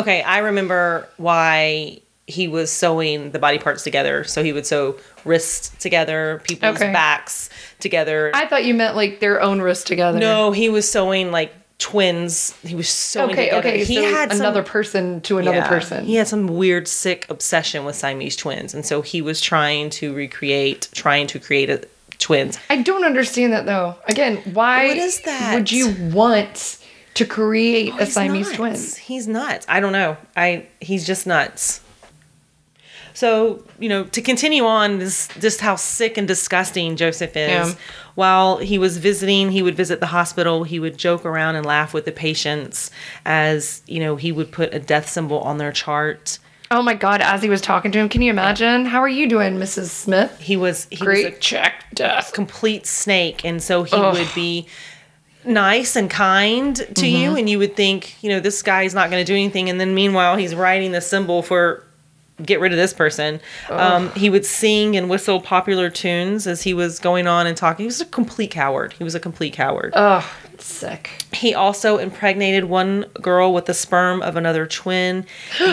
Okay, I remember why he was sewing the body parts together. So he would sew wrists together, people's Okay. backs together. I thought you meant like their own wrists together. no, he was sewing like twins. He was sewing Okay. together. Okay. He so had some- another person to another yeah. person. He had some weird, sick obsession with Siamese twins, and so he was trying to recreate, trying to create a, twins. I don't understand that though. Again, why What is that? would you want to create oh, a Siamese nuts. twin? He's nuts. I don't know. I he's just nuts. So you know, to continue on, this just how sick and disgusting Josef is. Yeah. While he was visiting, he would visit the hospital. He would joke around and laugh with the patients, as you know, he would put a death symbol on their chart. Oh my god, as he was talking to him, can you imagine? How are you doing, Mrs. Smith? He was he Great was a check death. complete snake and so he Ugh. would be nice and kind to you Mm-hmm. and you would think you know this guy's not going to do anything and then meanwhile he's writing the symbol for get rid of this person um, he would sing and whistle popular tunes as he was going on and talking he was a complete coward he was a complete coward oh sick. he also impregnated one girl with the sperm of another twin.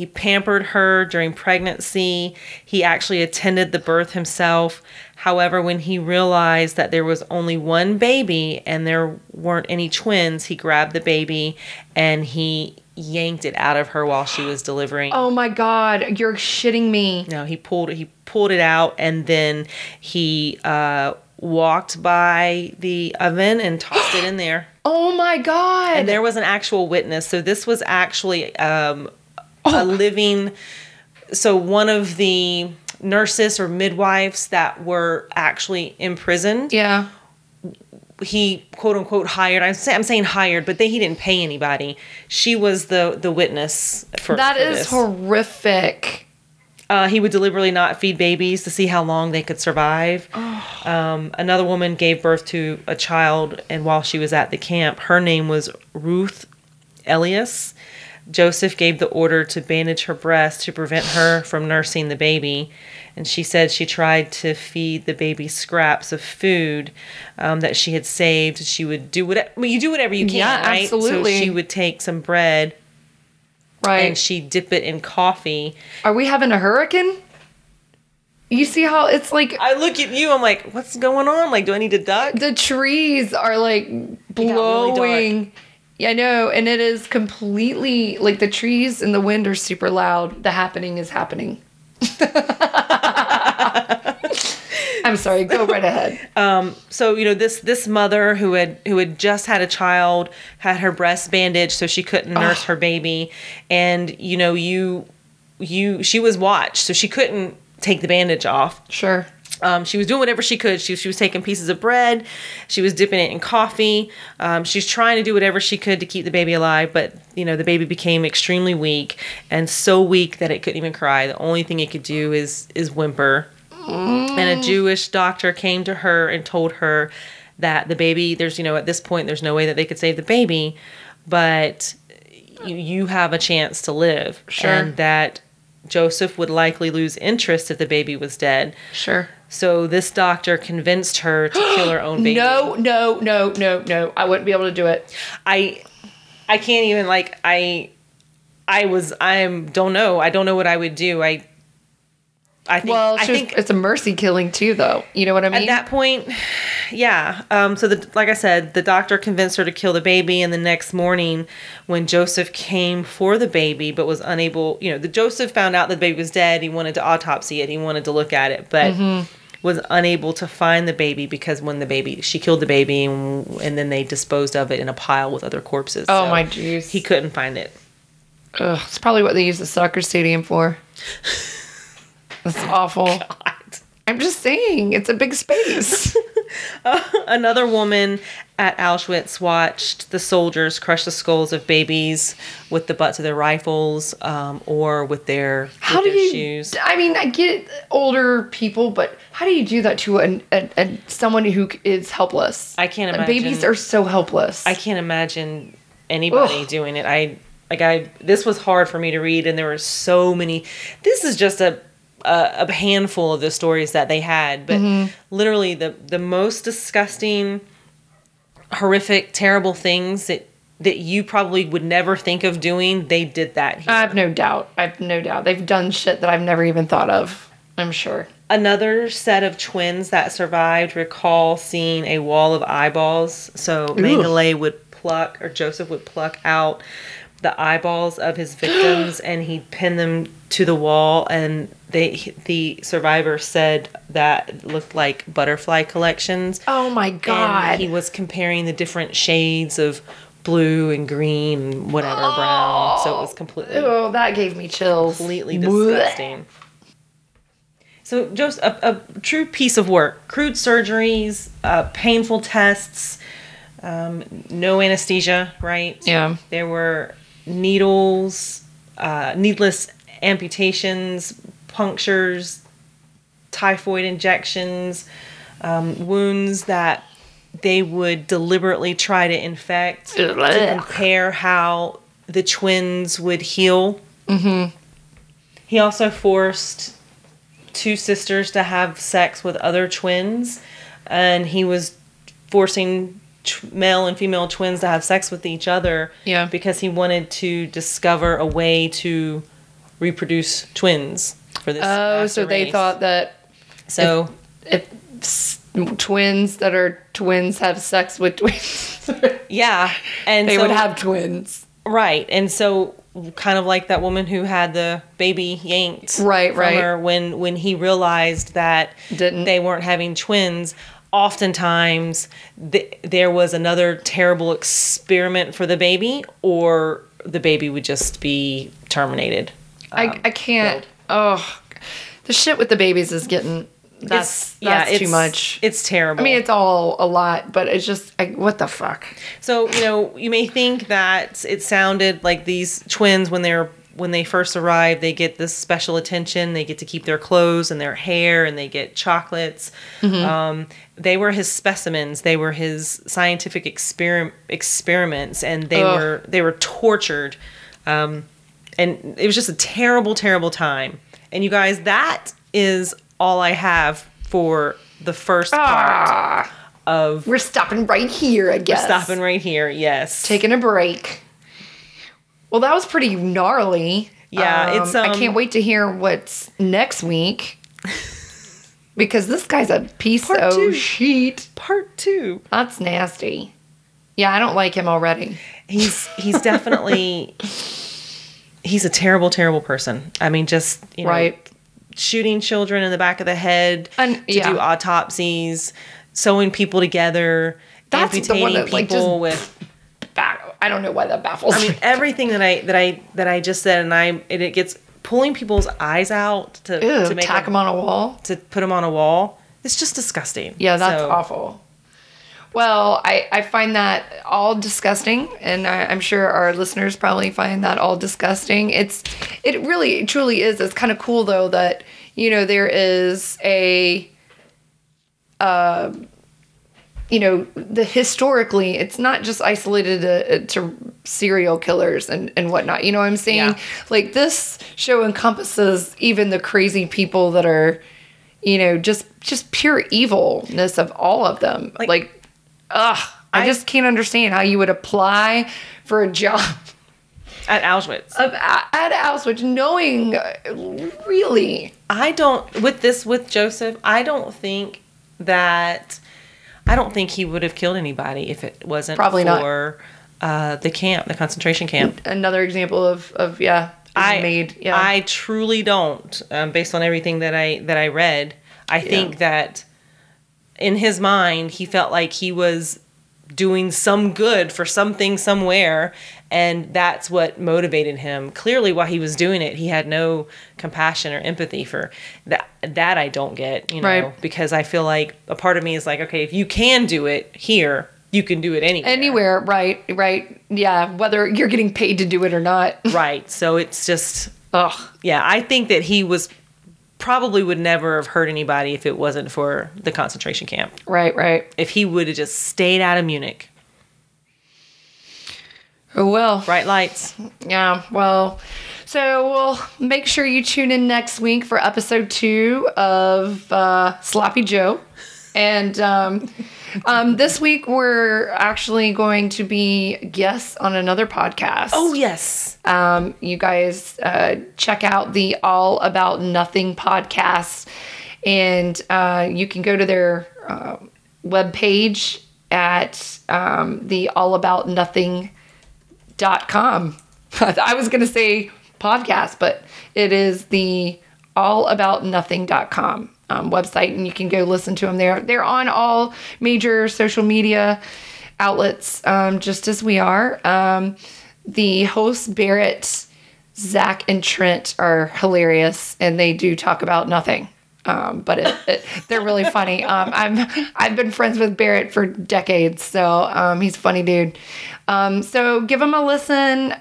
He, pampered her during pregnancy. He actually attended the birth himself. However, when he realized that there was only one baby and there weren't any twins, he grabbed the baby and he yanked it out of her while she was delivering. Oh my god, you're shitting me. No, he pulled he pulled it out and then he uh, walked by the oven and tossed it in there. Oh my god. And there was an actual witness. So this was actually um, a living. So one of the nurses or midwives that were actually imprisoned, yeah. he quote unquote hired. I'm, say, I'm saying hired, but they, he didn't pay anybody. She was the the witness for That for is this. horrific. Uh, he would deliberately not feed babies to see how long they could survive. Um, another woman gave birth to a child, and while she was at the camp, her name was Ruth Elias. Josef gave the order to bandage her breast to prevent her from nursing the baby. And she said she tried to feed the baby scraps of food um, that she had saved. She would do whatever well, you do whatever you can, Yeah, right? absolutely. So she would take some bread Right. and she dip it in coffee Are we having a hurricane? You see how it's like I look at you, I'm like, what's going on? Like, do I need to duck? the trees are like blowing. Yeah, I know, and it is completely like the trees and the wind are super loud. The happening is happening. I'm sorry, go right ahead. Um, so, you know, this this mother who had who had just had a child had her breast bandaged so she couldn't nurse her baby, and you know, you you she was watched, so she couldn't take the bandage off. Sure. Um, she was doing whatever she could. She, she was taking pieces of bread. She was dipping it in coffee. Um, she's trying to do whatever she could to keep the baby alive. But, you know, the baby became extremely weak and so weak that it couldn't even cry. The only thing it could do is, is whimper. And a Jewish doctor came to her and told her that the baby, there's, you know, at this point, there's no way that they could save the baby, but you, you have a chance to live. Sure. And that Josef would likely lose interest if the baby was dead. Sure. So this doctor convinced her to kill her own baby. No, no, no, no, no. I wouldn't be able to do it. I I can't even like I I was I'm don't know. I don't know what I would do. I I think Well, I think it's a mercy killing too, though. You know what I mean? at that point yeah um so the like i said the doctor convinced her to kill the baby and the next morning when josef came for the baby but was unable you know the josef found out that the baby was dead he wanted to autopsy it he wanted to look at it but Mm-hmm. Was unable to find the baby because when the baby she killed the baby and, and then they disposed of it in a pile with other corpses oh So my jeez. he couldn't find it Ugh, it's probably what they use the soccer stadium for. That's awful. God. I'm just saying, it's a big space. Another woman at Auschwitz watched the soldiers crush the skulls of babies with the butts of their rifles um, or with their, with How do their you? shoes. I mean, I get older people, but how do you do that to an, a, a, someone who is helpless? I can't And Babies are so helpless. I can't imagine anybody Ugh. doing it. I like I this was hard for me to read, and there were so many. This is just a a, a handful of the stories that they had, but Mm-hmm. literally the the most disgusting, horrific, terrible things that that you probably would never think of doing. They did that. Here. I have no doubt. I have no doubt. They've done shit that I've never even thought of. I'm sure. Another set of twins that survived recall seeing a wall of eyeballs. So Mengele would pluck, or Josef would pluck out the eyeballs of his victims, and he'd pin them to the wall. And they, the survivor said that looked like butterfly collections. Oh my god. And he was comparing the different shades of blue and green and whatever brown. So it was completely oh, that gave me chills. completely disgusting. So, just a, a true piece of work. Crude surgeries, uh, painful tests, um, no anesthesia, right? Yeah. There were needles, uh, needless amputations, punctures, typhoid injections, um, wounds that they would deliberately try to infect to compare how the twins would heal. Mm-hmm. He also forced two sisters to have sex with other twins, and he was forcing t- male and female twins to have sex with each other. Yeah. because he wanted to discover a way to reproduce twins for this. Oh, so they race. thought that so. if s- twins that are twins have sex with twins, Yeah, and they so, would have twins. right, and so kind of like that woman who had the baby yanked Right, from right. her when when he realized that Didn't. they weren't having twins. Oftentimes, th- there was another terrible experiment for the baby, or the baby would just be terminated. I, um, I can't. Oh, the shit with the babies is getting. That's that's too it's- much. It's terrible. I mean, it's all a lot, but it's just I, what the fuck. So you know, you may think that it sounded like these twins when they're when they first arrive, they get this special attention. They get to keep their clothes and their hair, and they get chocolates. Um, they were his specimens. They were his scientific experiment experiments, and they Ugh. were they were tortured. Um, and it was just a terrible, terrible time. And you guys, that is all I have for the first part Ah, of we're stopping right here. I guess. We're stopping right here. Yes. taking a break. Well, that was pretty gnarly. Yeah, it's, I um, can't wait to hear what's next week. because this guy's a piece Part of two. shit. part two. That's nasty. Yeah, I don't like him already. He's he's definitely he's a terrible, terrible person. I mean, just you know, Right. shooting children in the back of the head And- to yeah. do autopsies, sewing people together, That's the amputating one that, like, people just- with. Ba- I don't know why that baffles I mean, me. everything that I that I that I just said, and I and it gets pulling people's eyes out to Ew, to make tack them, them on a wall. to put them on a wall. It's just disgusting. Yeah, that's So, awful. Well, I, I find that all disgusting, and I, I'm sure our listeners probably find that all disgusting. It's it really truly is. It's kind of cool though that you know there is a uh, you know the historically it's not just isolated to, to serial killers and and whatnot. You know what I'm saying? Yeah. Like this show encompasses even the crazy people that are you know just just pure evilness of all of them like, Like- ugh I, I- just can't understand how you would apply for a job At Auschwitz. of at Auschwitz knowing uh, really I don't with this with Josef. I don't think that I don't think he would have killed anybody if it wasn't Probably not. for uh, the camp, the concentration camp. another example of of yeah I made yeah I truly don't. Um, based on everything that I that I read, I think that in his mind he felt like he was doing some good for something somewhere and that's what motivated him. Clearly while he was doing it he had no compassion or empathy for that that i don't get you know Right. because i feel like a part of me is like okay if you can do it here you can do it anywhere. Anywhere right right. Yeah whether you're getting paid to do it or not. Right so it's just ugh. yeah i think that he was probably would never have hurt anybody if it wasn't for the concentration camp. Right right. If he would have just stayed out of munich. Oh well. Bright lights. Yeah, well, so we'll make sure you tune in next week for episode two of uh, Sloppy Joe. And um, um, this week we're actually going to be guests on another podcast. oh yes Um, you guys uh, check out the All About Nothing podcast, and uh, you can go to their uh, webpage at um, the All About Nothing dot com. I was going to say podcast, but it is the allaboutnothing.com um, website, and you can go listen to them there. They're on all major social media outlets, um, just as we are. Um, the hosts, Barrett, Zach, and Trent, are hilarious, and they do talk about nothing. Um, but it, it, they're really funny. Um, I'm I've been friends with Barrett for decades, so um, he's a funny dude. So give him a listen.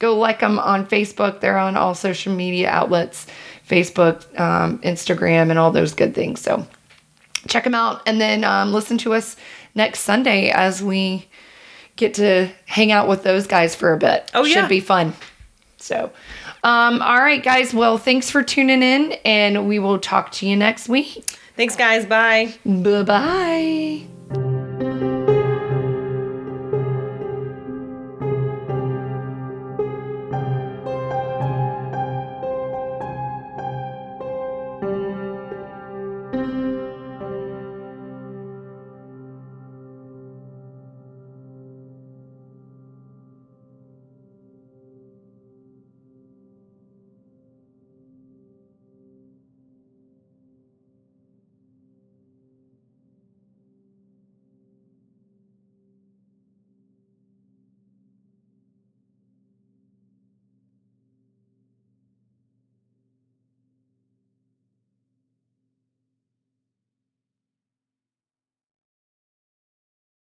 Go like them on Facebook. They're on all social media outlets, Facebook, um, Instagram, and all those good things. So check them out, and then um, listen to us next Sunday as we get to hang out with those guys for a bit. Oh, yeah. should be fun. So, um, all right, guys. Well, thanks for tuning in, and we will talk to you next week. thanks guys bye Bye bye.